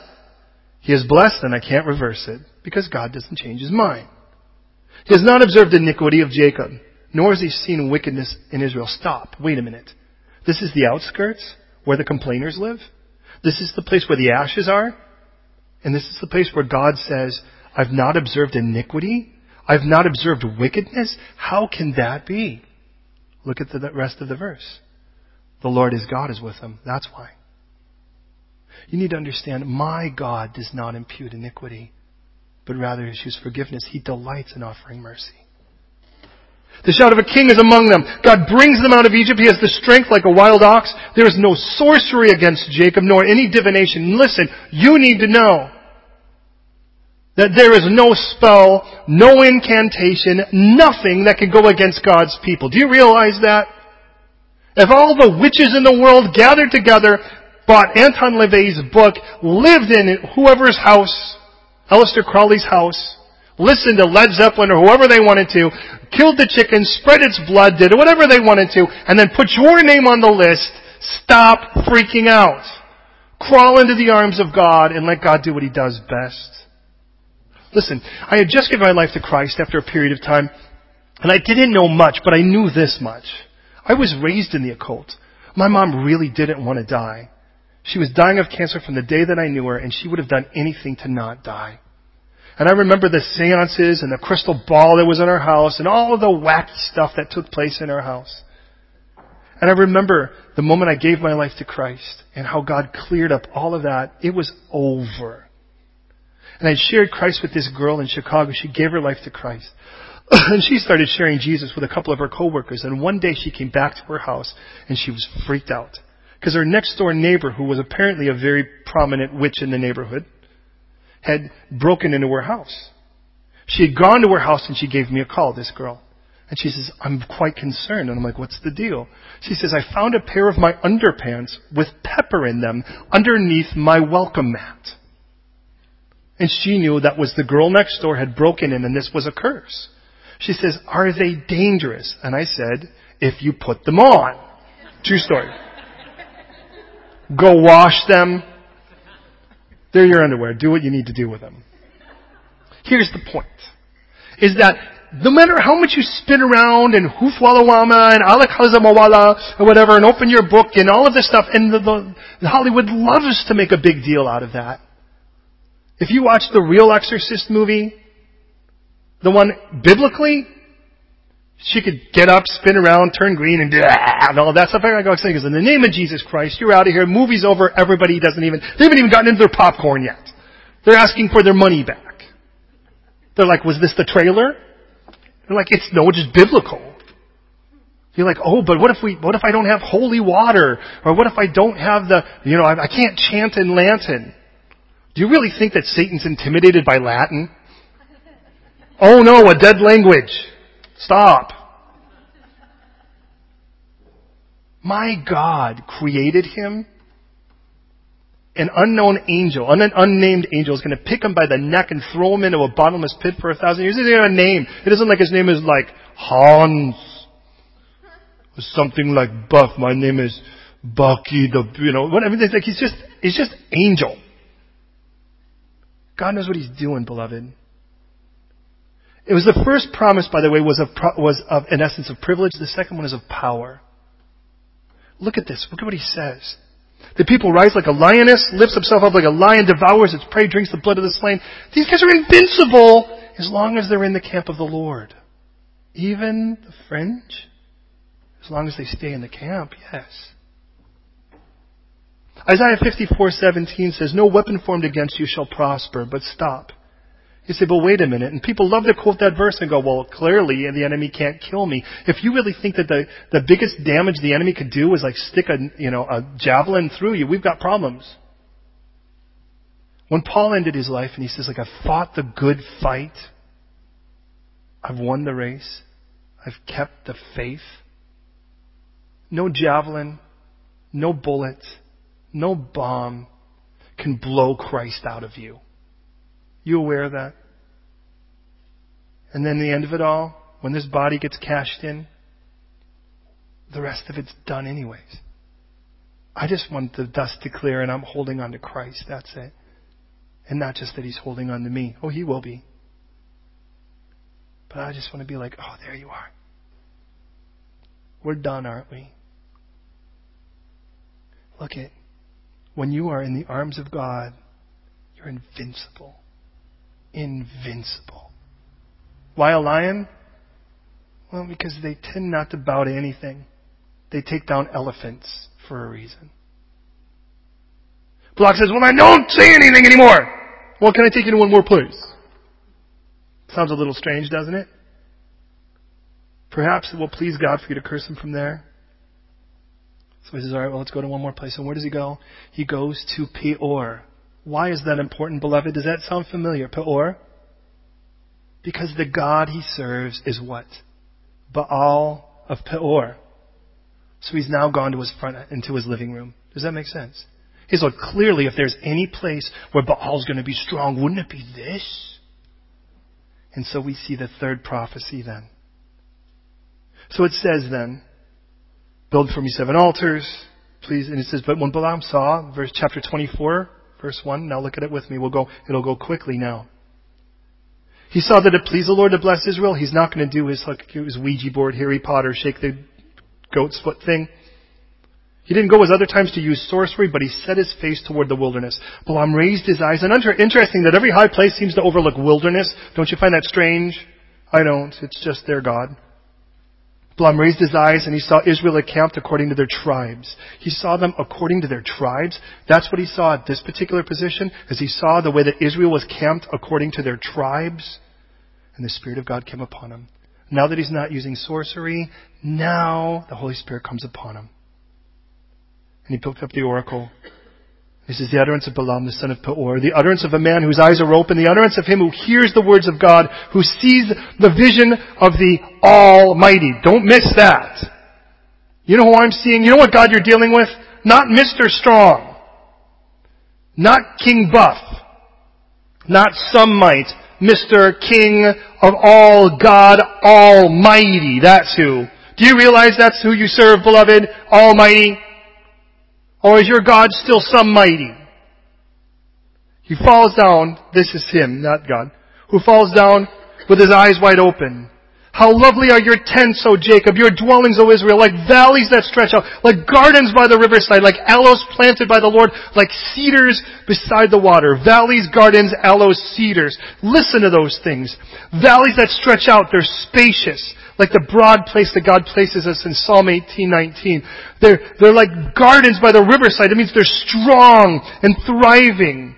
Speaker 1: He has blessed and I can't reverse it because God doesn't change his mind. He has not observed the iniquity of Jacob, nor has he seen wickedness in Israel. Stop. Wait a minute. This is the outskirts where the complainers live. This is the place where the ashes are. And this is the place where God says, I've not observed iniquity. I've not observed wickedness. How can that be? Look at the rest of the verse. The Lord his God is with him. That's why. You need to understand, my God does not impute iniquity, but rather issues forgiveness. He delights in offering mercy. The shout of a king is among them. God brings them out of Egypt. He has the strength like a wild ox. There is no sorcery against Jacob, nor any divination. Listen, you need to know that there is no spell, no incantation, nothing that can go against God's people. Do you realize that? If all the witches in the world gathered together, bought Anton LaVey's book, lived in whoever's house, Aleister Crowley's house, listened to Led Zeppelin or whoever they wanted to, killed the chicken, spread its blood, did whatever they wanted to, and then put your name on the list, stop freaking out. Crawl into the arms of God and let God do what He does best. Listen, I had just given my life to Christ after a period of time, and I didn't know much, but I knew this much. I was raised in the occult. My mom really didn't want to die. She was dying of cancer from the day that I knew her, and she would have done anything to not die. And I remember the seances and the crystal ball that was in our house and all of the wacky stuff that took place in our house. And I remember the moment I gave my life to Christ and how God cleared up all of that. It was over. And I shared Christ with this girl in Chicago. She gave her life to Christ. and she started sharing Jesus with a couple of her coworkers. And one day she came back to her house and she was freaked out. Because her next door neighbor, who was apparently a very prominent witch in the neighborhood, had broken into her house. She had gone to her house and she gave me a call, this girl. And she says, I'm quite concerned. And I'm like, what's the deal? She says, I found a pair of my underpants with pepper in them underneath my welcome mat. And she knew that was the girl next door had broken in and this was a curse. She says, are they dangerous? And I said, if you put them on. True story. Go wash them. They're your underwear. Do what you need to do with them. Here's the point. Is that no matter how much you spin around and hoofwallawama and alakazamawala or whatever and open your book and all of this stuff, and the, the, Hollywood loves to make a big deal out of that. If you watch the real Exorcist movie, the one biblically, she could get up, spin around, turn green, and, and all that stuff. I go saying is in the name of Jesus Christ, you're out of here. Movie's over. Everybody doesn't even they haven't even gotten into their popcorn yet. They're asking for their money back. They're like, was this the trailer? They're like, it's no, it's just biblical. You're like, oh, but what if we, what if I don't have holy water? Or what if I don't have the, you know, I, I can't chant in Latin? Do you really think that Satan's intimidated by Latin? Oh no, a dead language. Stop. My God created him. An unknown angel, an unnamed angel is going to pick him by the neck and throw him into a bottomless pit for a thousand years. He doesn't have a name. It isn't like his name is like Hans. Or something like Buff. My name is Bucky the, you know, what, I mean, it's like he's just, he's just angel. God knows what he's doing, beloved. It was the first promise, by the way, was of, was of, in essence, of privilege. The second one is of power. Look at this. Look at what he says. The people rise like a lioness, lifts himself up like a lion, devours its prey, drinks the blood of the slain. These guys are invincible as long as they're in the camp of the Lord. Even the French, as long as they stay in the camp, yes. Isaiah 54:17 says, "No weapon formed against you shall prosper." But stop. You say, but wait a minute. And people love to quote that verse and go, well, clearly the enemy can't kill me. If you really think that the, the biggest damage the enemy could do is like stick a, you know, a javelin through you, we've got problems. When Paul ended his life and he says, like, I've fought the good fight. I've won the race. I've kept the faith. No javelin, no bullet, no bomb can blow Christ out of you. You aware of that? And then the end of it all, when this body gets cashed in, the rest of it's done anyways. I just want the dust to clear and I'm holding on to Christ. That's it. And not just that He's holding on to me. Oh, He will be. But I just want to be like, oh, there you are. We're done, aren't we? Look at when you are in the arms of God, you're invincible invincible. Why a lion? Well, because they tend not to bow to anything. They take down elephants for a reason. Balak says, well, I don't say anything anymore. Well, can I take you to one more place? Sounds a little strange, doesn't it? Perhaps it will please God for you to curse him from there. So he says, all right, well, let's go to one more place. And where does he go? He goes to Peor. Why is that important, beloved? Does that sound familiar? Peor? Because the God he serves is what? Baal of Peor. So he's now gone to his front, into his living room. Does that make sense? He's like, clearly, if there's any place where Baal's going to be strong, wouldn't it be this? And so we see the third prophecy then. So it says then, build for me seven altars, please. And it says, but when Balaam saw, verse chapter 24, Verse 1. Now look at it with me. We'll go, it'll go quickly now. He saw that it pleased the Lord to bless Israel. He's not going to do his, his Ouija board, Harry Potter, shake the goat's foot thing. He didn't go as other times to use sorcery, but he set his face toward the wilderness. Balaam raised his eyes. And interesting that every high place seems to overlook wilderness. Don't you find that strange? I don't. It's just their God. Balaam raised his eyes and he saw Israel encamped according to their tribes. He saw them according to their tribes. That's what he saw at this particular position, as he saw the way that Israel was camped according to their tribes. And the Spirit of God came upon him. Now that he's not using sorcery, now the Holy Spirit comes upon him. And he picked up the oracle this is the utterance of Balaam, the son of Peor, the utterance of a man whose eyes are open, the utterance of him who hears the words of God, who sees the vision of the Almighty. Don't miss that. You know who I'm seeing? You know what God you're dealing with? Not Mr. Strong. Not King Buff. Not some might. Mr. King of all, God Almighty. That's who. Do you realize that's who you serve, beloved? Almighty. Or is your God still some mighty? He falls down, this is him, not God, who falls down with his eyes wide open. How lovely are your tents, O Jacob, your dwellings, O Israel, like valleys that stretch out, like gardens by the riverside, like aloes planted by the Lord, like cedars beside the water. Valleys, gardens, aloes, cedars. Listen to those things. Valleys that stretch out, they're spacious, like the broad place that God places us in Psalm 18:19. They're, they're like gardens by the riverside. It means they're strong and thriving.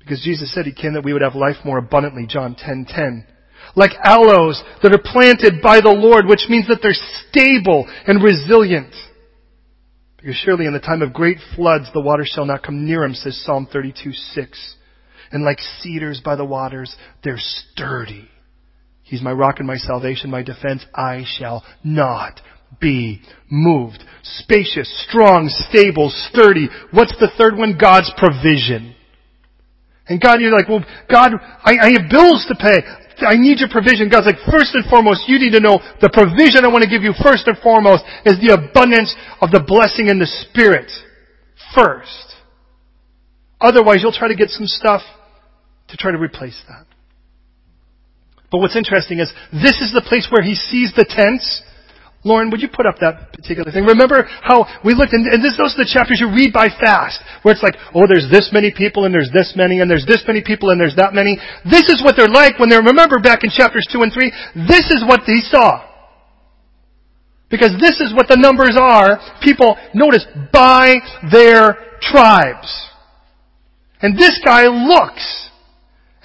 Speaker 1: Because Jesus said He came that we would have life more abundantly, John 10:10. 10, 10 like aloes that are planted by the Lord, which means that they're stable and resilient. Because surely in the time of great floods the water shall not come near them, says Psalm 32, 6. And like cedars by the waters, they're sturdy. He's my rock and my salvation, my defense. I shall not be moved. Spacious, strong, stable, sturdy. What's the third one? God's provision. And God, you're like, well, God, I, I have bills to pay. I need your provision. God's like, first and foremost, you need to know the provision I want to give you first and foremost is the abundance of the blessing in the Spirit. First. Otherwise, you'll try to get some stuff to try to replace that. But what's interesting is this is the place where he sees the tents Lauren, would you put up that particular thing? Remember how we looked, and, and this, those are the chapters you read by fast, where it's like, oh, there's this many people, and there's this many, and there's this many people, and there's that many. This is what they're like when they're, remember back in chapters 2 and 3, this is what he saw. Because this is what the numbers are, people, notice, by their tribes. And this guy looks,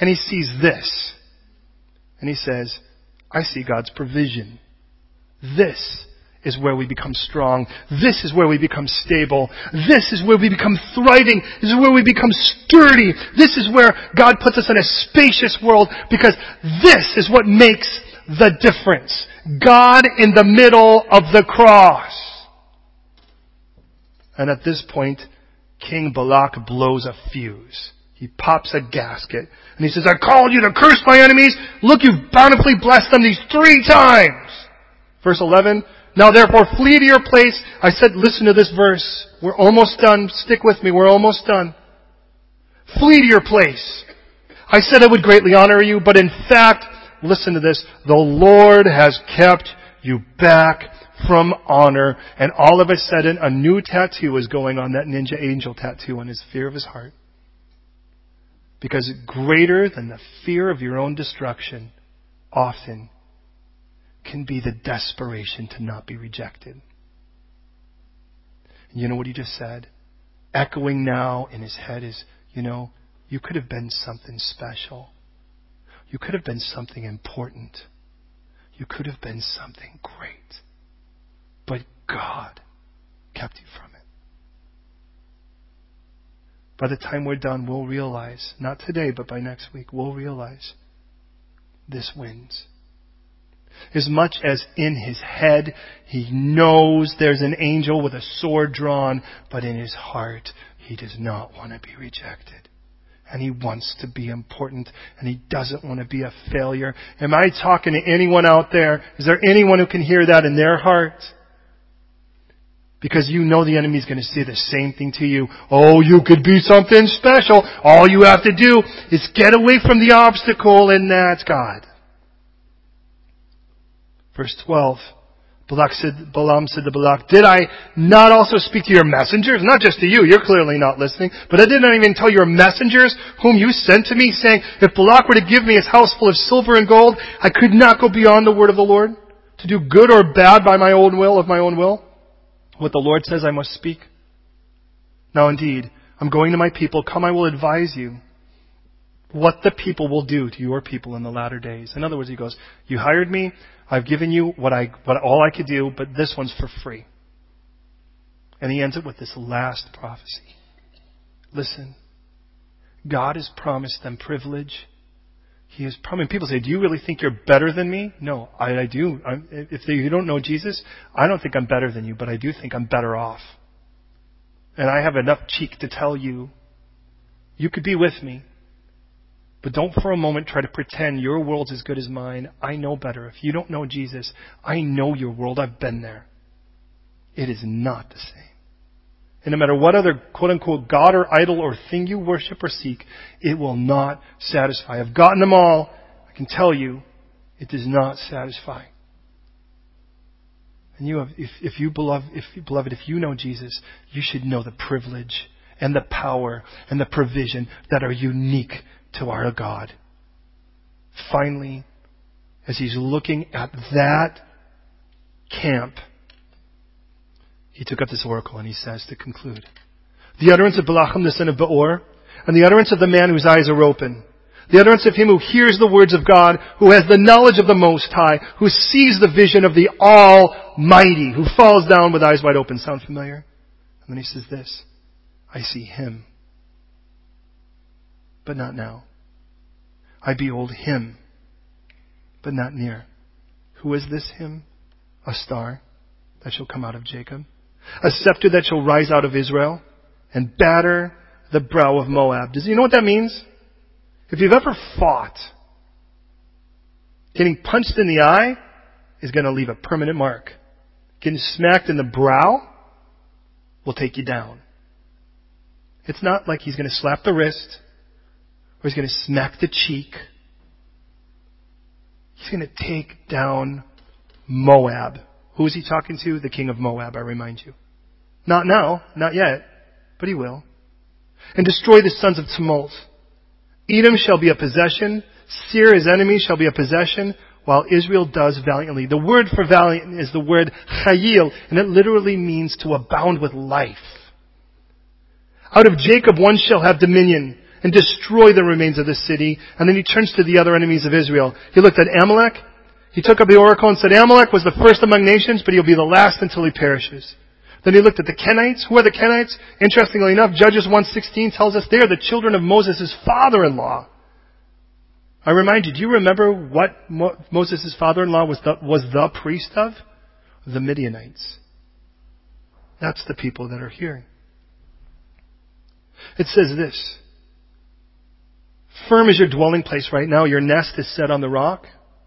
Speaker 1: and he sees this. And he says, I see God's provision. This is where we become strong. This is where we become stable. This is where we become thriving. This is where we become sturdy. This is where God puts us in a spacious world because this is what makes the difference. God in the middle of the cross. And at this point, King Balak blows a fuse. He pops a gasket and he says, I called you to curse my enemies. Look, you've bountifully blessed them these three times. Verse 11, now therefore flee to your place. I said, listen to this verse. We're almost done. Stick with me. We're almost done. Flee to your place. I said I would greatly honor you, but in fact, listen to this. The Lord has kept you back from honor. And all of a sudden, a new tattoo is going on that ninja angel tattoo on his fear of his heart. Because greater than the fear of your own destruction often can be the desperation to not be rejected. You know what he just said? Echoing now in his head is, you know, you could have been something special. You could have been something important. You could have been something great. But God kept you from it. By the time we're done, we'll realize, not today, but by next week, we'll realize this wins. As much as in his head he knows there's an angel with a sword drawn, but in his heart he does not want to be rejected. And he wants to be important and he doesn't want to be a failure. Am I talking to anyone out there? Is there anyone who can hear that in their heart? Because you know the enemy's going to say the same thing to you. Oh, you could be something special. All you have to do is get away from the obstacle and that's God. Verse 12. Balak said, Balaam said to Balak, Did I not also speak to your messengers? Not just to you, you're clearly not listening, but I did not even tell your messengers whom you sent to me, saying, If Balak were to give me his house full of silver and gold, I could not go beyond the word of the Lord, to do good or bad by my own will, of my own will. What the Lord says I must speak. Now indeed, I'm going to my people, come I will advise you what the people will do to your people in the latter days. In other words, he goes, You hired me, I've given you what I, what all I could do, but this one's for free. And he ends it with this last prophecy. Listen, God has promised them privilege. He has promised. People say, "Do you really think you're better than me?" No, I, I do. I'm, if you don't know Jesus, I don't think I'm better than you, but I do think I'm better off. And I have enough cheek to tell you, you could be with me. But don't for a moment try to pretend your world's as good as mine. I know better. If you don't know Jesus, I know your world. I've been there. It is not the same. And no matter what other quote unquote God or idol or thing you worship or seek, it will not satisfy. I've gotten them all. I can tell you, It does not satisfy. And you have, if, if you beloved, if beloved, if you know Jesus, you should know the privilege and the power and the provision that are unique to our God. Finally, as he's looking at that camp, he took up this oracle and he says to conclude, the utterance of Balaam the son of Beor, and the utterance of the man whose eyes are open, the utterance of him who hears the words of God, who has the knowledge of the Most High, who sees the vision of the Almighty, who falls down with eyes wide open. Sound familiar? And then he says this, I see him, but not now. I behold him, but not near. Who is this him? A star that shall come out of Jacob, a scepter that shall rise out of Israel, and batter the brow of Moab. Does you know what that means? If you've ever fought, getting punched in the eye is going to leave a permanent mark. Getting smacked in the brow will take you down. It's not like he's going to slap the wrist or he's going to smack the cheek. He's going to take down Moab. Who is he talking to? The king of Moab, I remind you. Not now, not yet, but he will. And destroy the sons of tumult. Edom shall be a possession. Seir, his enemy, shall be a possession, while Israel does valiantly. The word for valiant is the word chayil, and it literally means to abound with life. Out of Jacob one shall have dominion and destroy the remains of the city. And then he turns to the other enemies of Israel. He looked at Amalek. He took up the oracle and said, Amalek was the first among nations, but he'll be the last until he perishes. Then he looked at the Kenites. Who are the Kenites? Interestingly enough, Judges 1.16 tells us they are the children of Moses' father-in-law. I remind you, do you remember what Mo- Moses' father-in-law was the, was the priest of? The Midianites. That's the people that are here. It says this. Firm is your dwelling place right now. Your nest is set on the rock,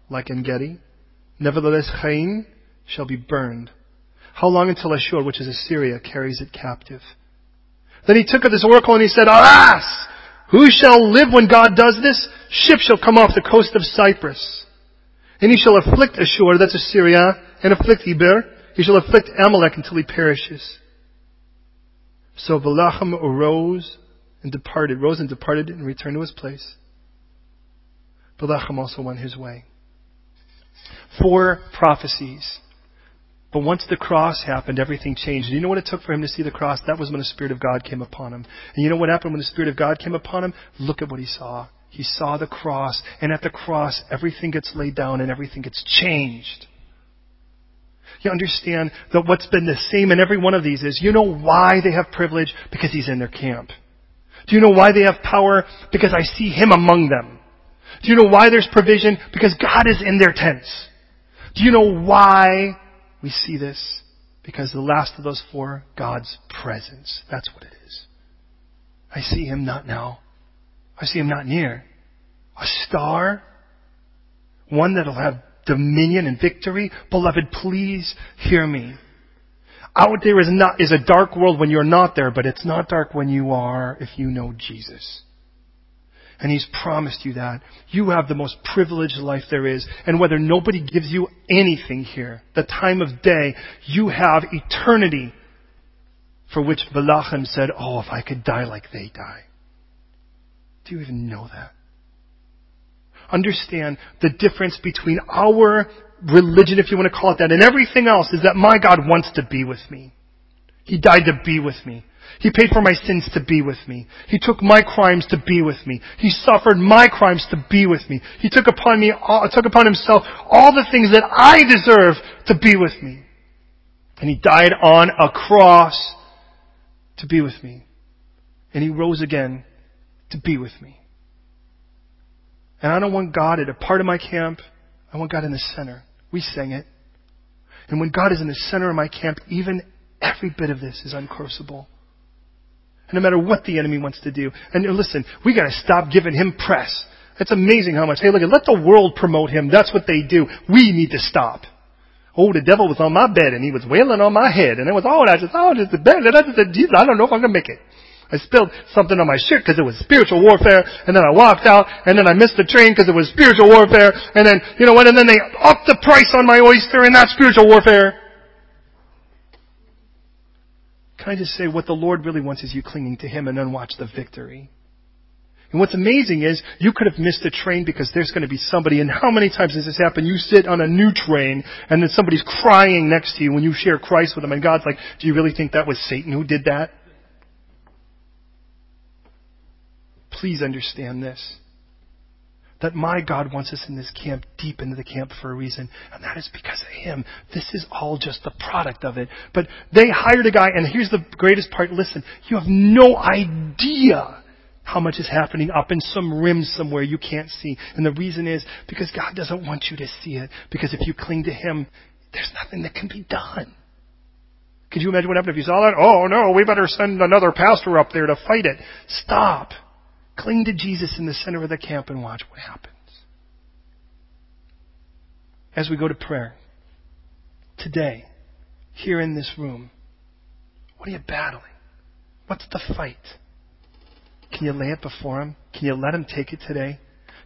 Speaker 1: like En Gedi. Nevertheless, Kain shall be burned. How long until Ashur, which is Assyria, carries it captive? Then he took up this oracle and he said, Alas! Who shall live when God does this? Ships shall come off the coast of Cyprus. And he shall afflict Ashur, that's Assyria, and afflict Eber. He shall afflict Amalek until he perishes. So Balaam arose and departed, rose and departed and returned to his place. Balaam also went his way. Four prophecies but once the cross happened, everything changed. And you know what it took for him to see the cross? That was when the Spirit of God came upon him. And you know what happened when the Spirit of God came upon him? Look at what he saw. He saw the cross, and at the cross, everything gets laid down and everything gets changed. You understand that what's been the same in every one of these is you know why they have privilege? Because he's in their camp. Do you know why they have power? Because I see him among them. Do you know why there's provision? Because God is in their tents. Do you know why we see this because the last of those four, God's presence. That's what it is. I see him not now. I see him not near. A star, one that'll have dominion and victory. Beloved, please hear me. Out there is not, is a dark world when you're not there, but it's not dark when you are if you know Jesus. And He's promised you that. You have the most privileged life there is. And whether nobody gives you anything here, the time of day, you have eternity for which Balaam said, Oh, if I could die like they die. Do you even know that? Understand the difference between our religion, if you want to call it that, and everything else is that my God wants to be with me. He died to be with me. He paid for my sins to be with me. He took my crimes to be with me. He suffered my crimes to be with me. He took upon me, all, took upon himself all the things that I deserve to be with me. And he died on a cross to be with me. And he rose again to be with me. And I don't want God at a part of my camp. I want God in the center. We sang it. And when God is in the center of my camp, even every bit of this is uncrossable no matter what the enemy wants to do. And listen, we gotta stop giving him press. It's amazing how much, hey look, let the world promote him. That's what they do. We need to stop. Oh, the devil was on my bed and he was wailing on my head. And it was, oh, I just, oh, just the bed. I don't know if I'm gonna make it. I spilled something on my shirt because it was spiritual warfare, and then I walked out, and then I missed the train because it was spiritual warfare, and then, you know what, and then they upped the price on my oyster, and that's spiritual warfare. Can I just say what the Lord really wants is you clinging to Him and then watch the victory. And what's amazing is you could have missed a train because there's going to be somebody, and how many times has this happened? You sit on a new train and then somebody's crying next to you when you share Christ with them and God's like, do you really think that was Satan who did that? Please understand this. That my God wants us in this camp, deep into the camp for a reason, and that is because of Him. This is all just the product of it. But they hired a guy, and here's the greatest part, listen, you have no idea how much is happening up in some rim somewhere you can't see. And the reason is because God doesn't want you to see it. Because if you cling to Him, there's nothing that can be done. Could you imagine what happened if you saw that? Oh no, we better send another pastor up there to fight it. Stop. Cling to Jesus in the center of the camp and watch what happens. As we go to prayer, today, here in this room, what are you battling? What's the fight? Can you lay it before Him? Can you let Him take it today?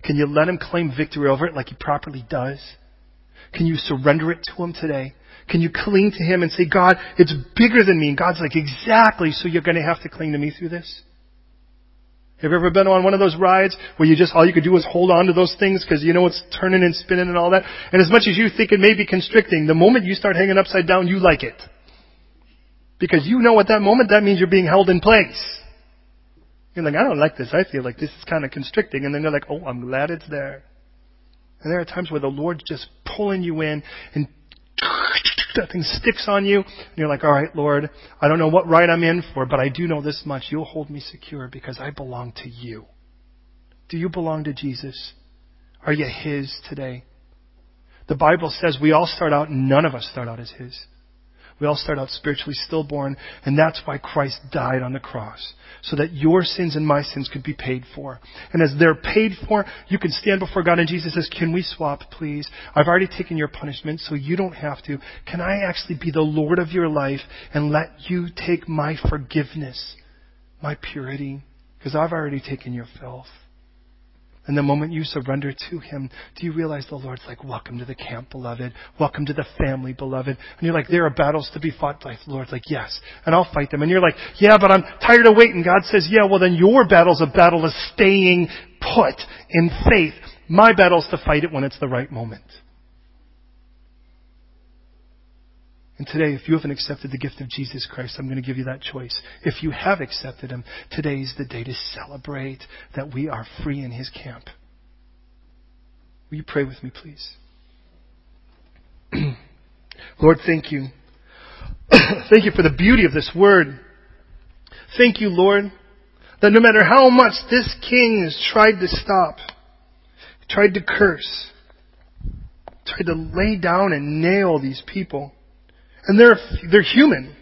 Speaker 1: Can you let Him claim victory over it like He properly does? Can you surrender it to Him today? Can you cling to Him and say, God, it's bigger than me? And God's like, exactly, so you're going to have to cling to me through this? Have you ever been on one of those rides where you just, all you could do is hold on to those things because you know it's turning and spinning and all that? And as much as you think it may be constricting, the moment you start hanging upside down, you like it. Because you know at that moment that means you're being held in place. You're like, I don't like this. I feel like this is kind of constricting. And then you're like, oh, I'm glad it's there. And there are times where the Lord's just pulling you in and that thing sticks on you, and you're like, all right, Lord, I don't know what ride I'm in for, but I do know this much. You'll hold me secure because I belong to you. Do you belong to Jesus? Are you His today? The Bible says we all start out, none of us start out as His. We all start out spiritually stillborn, and that's why Christ died on the cross. So that your sins and my sins could be paid for. And as they're paid for, you can stand before God and Jesus says, Can we swap, please? I've already taken your punishment, so you don't have to. Can I actually be the Lord of your life and let you take my forgiveness, my purity? Because I've already taken your filth. And the moment you surrender to Him, do you realize the Lord's like, welcome to the camp, beloved. Welcome to the family, beloved. And you're like, there are battles to be fought. Like, the Lord's like, yes. And I'll fight them. And you're like, yeah, but I'm tired of waiting. God says, yeah, well then your battle's a battle of staying put in faith. My battle's to fight it when it's the right moment. And today, if you haven't accepted the gift of Jesus Christ, I'm going to give you that choice. If you have accepted Him, today is the day to celebrate that we are free in His camp. Will you pray with me, please? Lord, thank you. thank you for the beauty of this word. Thank you, Lord, that no matter how much this king has tried to stop, tried to curse, tried to lay down and nail these people, and they're, they're human.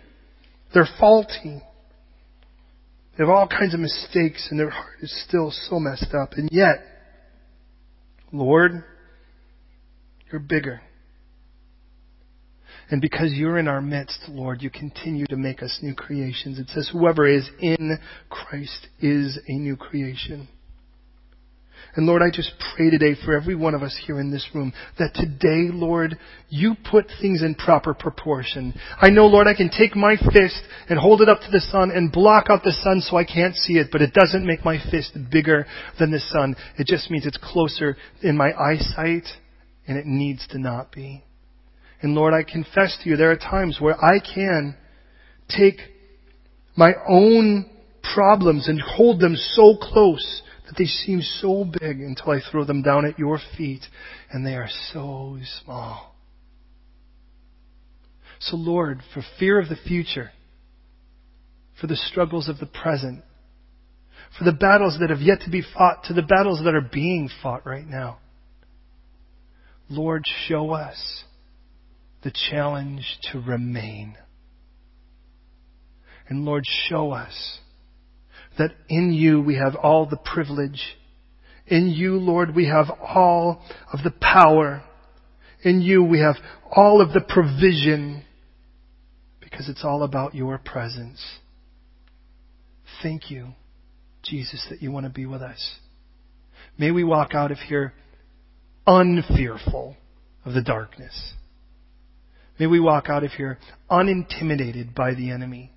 Speaker 1: They're faulty. They have all kinds of mistakes and their heart is still so messed up. And yet, Lord, you're bigger. And because you're in our midst, Lord, you continue to make us new creations. It says, whoever is in Christ is a new creation. And Lord, I just pray today for every one of us here in this room that today, Lord, you put things in proper proportion. I know, Lord, I can take my fist and hold it up to the sun and block out the sun so I can't see it, but it doesn't make my fist bigger than the sun. It just means it's closer in my eyesight and it needs to not be. And Lord, I confess to you, there are times where I can take my own problems and hold them so close that they seem so big until I throw them down at your feet and they are so small. So Lord, for fear of the future, for the struggles of the present, for the battles that have yet to be fought, to the battles that are being fought right now, Lord, show us the challenge to remain. And Lord, show us that in you we have all the privilege. In you, Lord, we have all of the power. In you we have all of the provision because it's all about your presence. Thank you, Jesus, that you want to be with us. May we walk out of here unfearful of the darkness. May we walk out of here unintimidated by the enemy,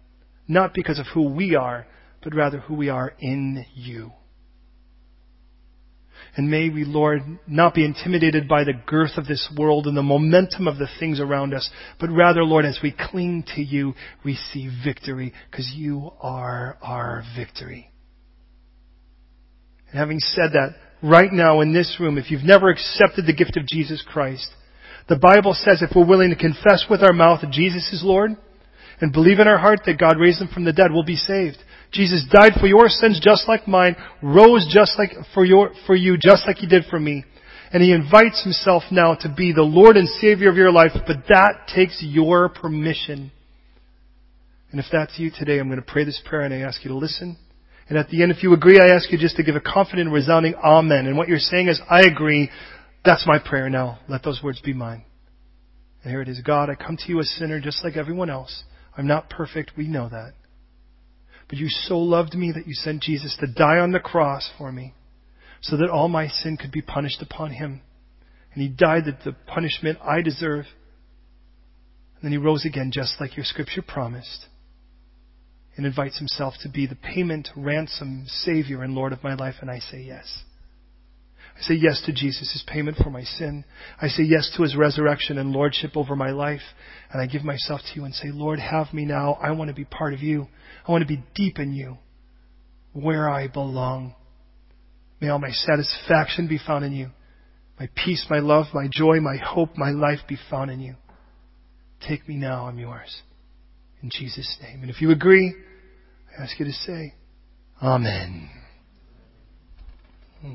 Speaker 1: not because of who we are, but rather who we are in you. And may we, Lord, not be intimidated by the girth of this world and the momentum of the things around us, but rather, Lord, as we cling to you, we see victory because you are our victory. And having said that, right now in this room, if you've never accepted the gift of Jesus Christ, the Bible says if we're willing to confess with our mouth that Jesus is Lord and believe in our heart that God raised him from the dead, we'll be saved. Jesus died for your sins just like mine, rose just like for your, for you just like he did for me. And he invites himself now to be the Lord and Savior of your life, but that takes your permission. And if that's you today, I'm going to pray this prayer and I ask you to listen. And at the end, if you agree, I ask you just to give a confident, resounding Amen. And what you're saying is, I agree. That's my prayer now. Let those words be mine. And here it is. God, I come to you a sinner just like everyone else. I'm not perfect. We know that. But you so loved me that you sent Jesus to die on the cross for me so that all my sin could be punished upon him. And he died that the punishment I deserve. And then he rose again just like your scripture promised and invites himself to be the payment, ransom, Savior, and Lord of my life, and I say yes. I say yes to Jesus' his payment for my sin. I say yes to his resurrection and lordship over my life. And I give myself to you and say, Lord, have me now. I want to be part of you. I want to be deep in you, where I belong. May all my satisfaction be found in you. My peace, my love, my joy, my hope, my life be found in you. Take me now, I'm yours. In Jesus' name. And if you agree, I ask you to say, Amen.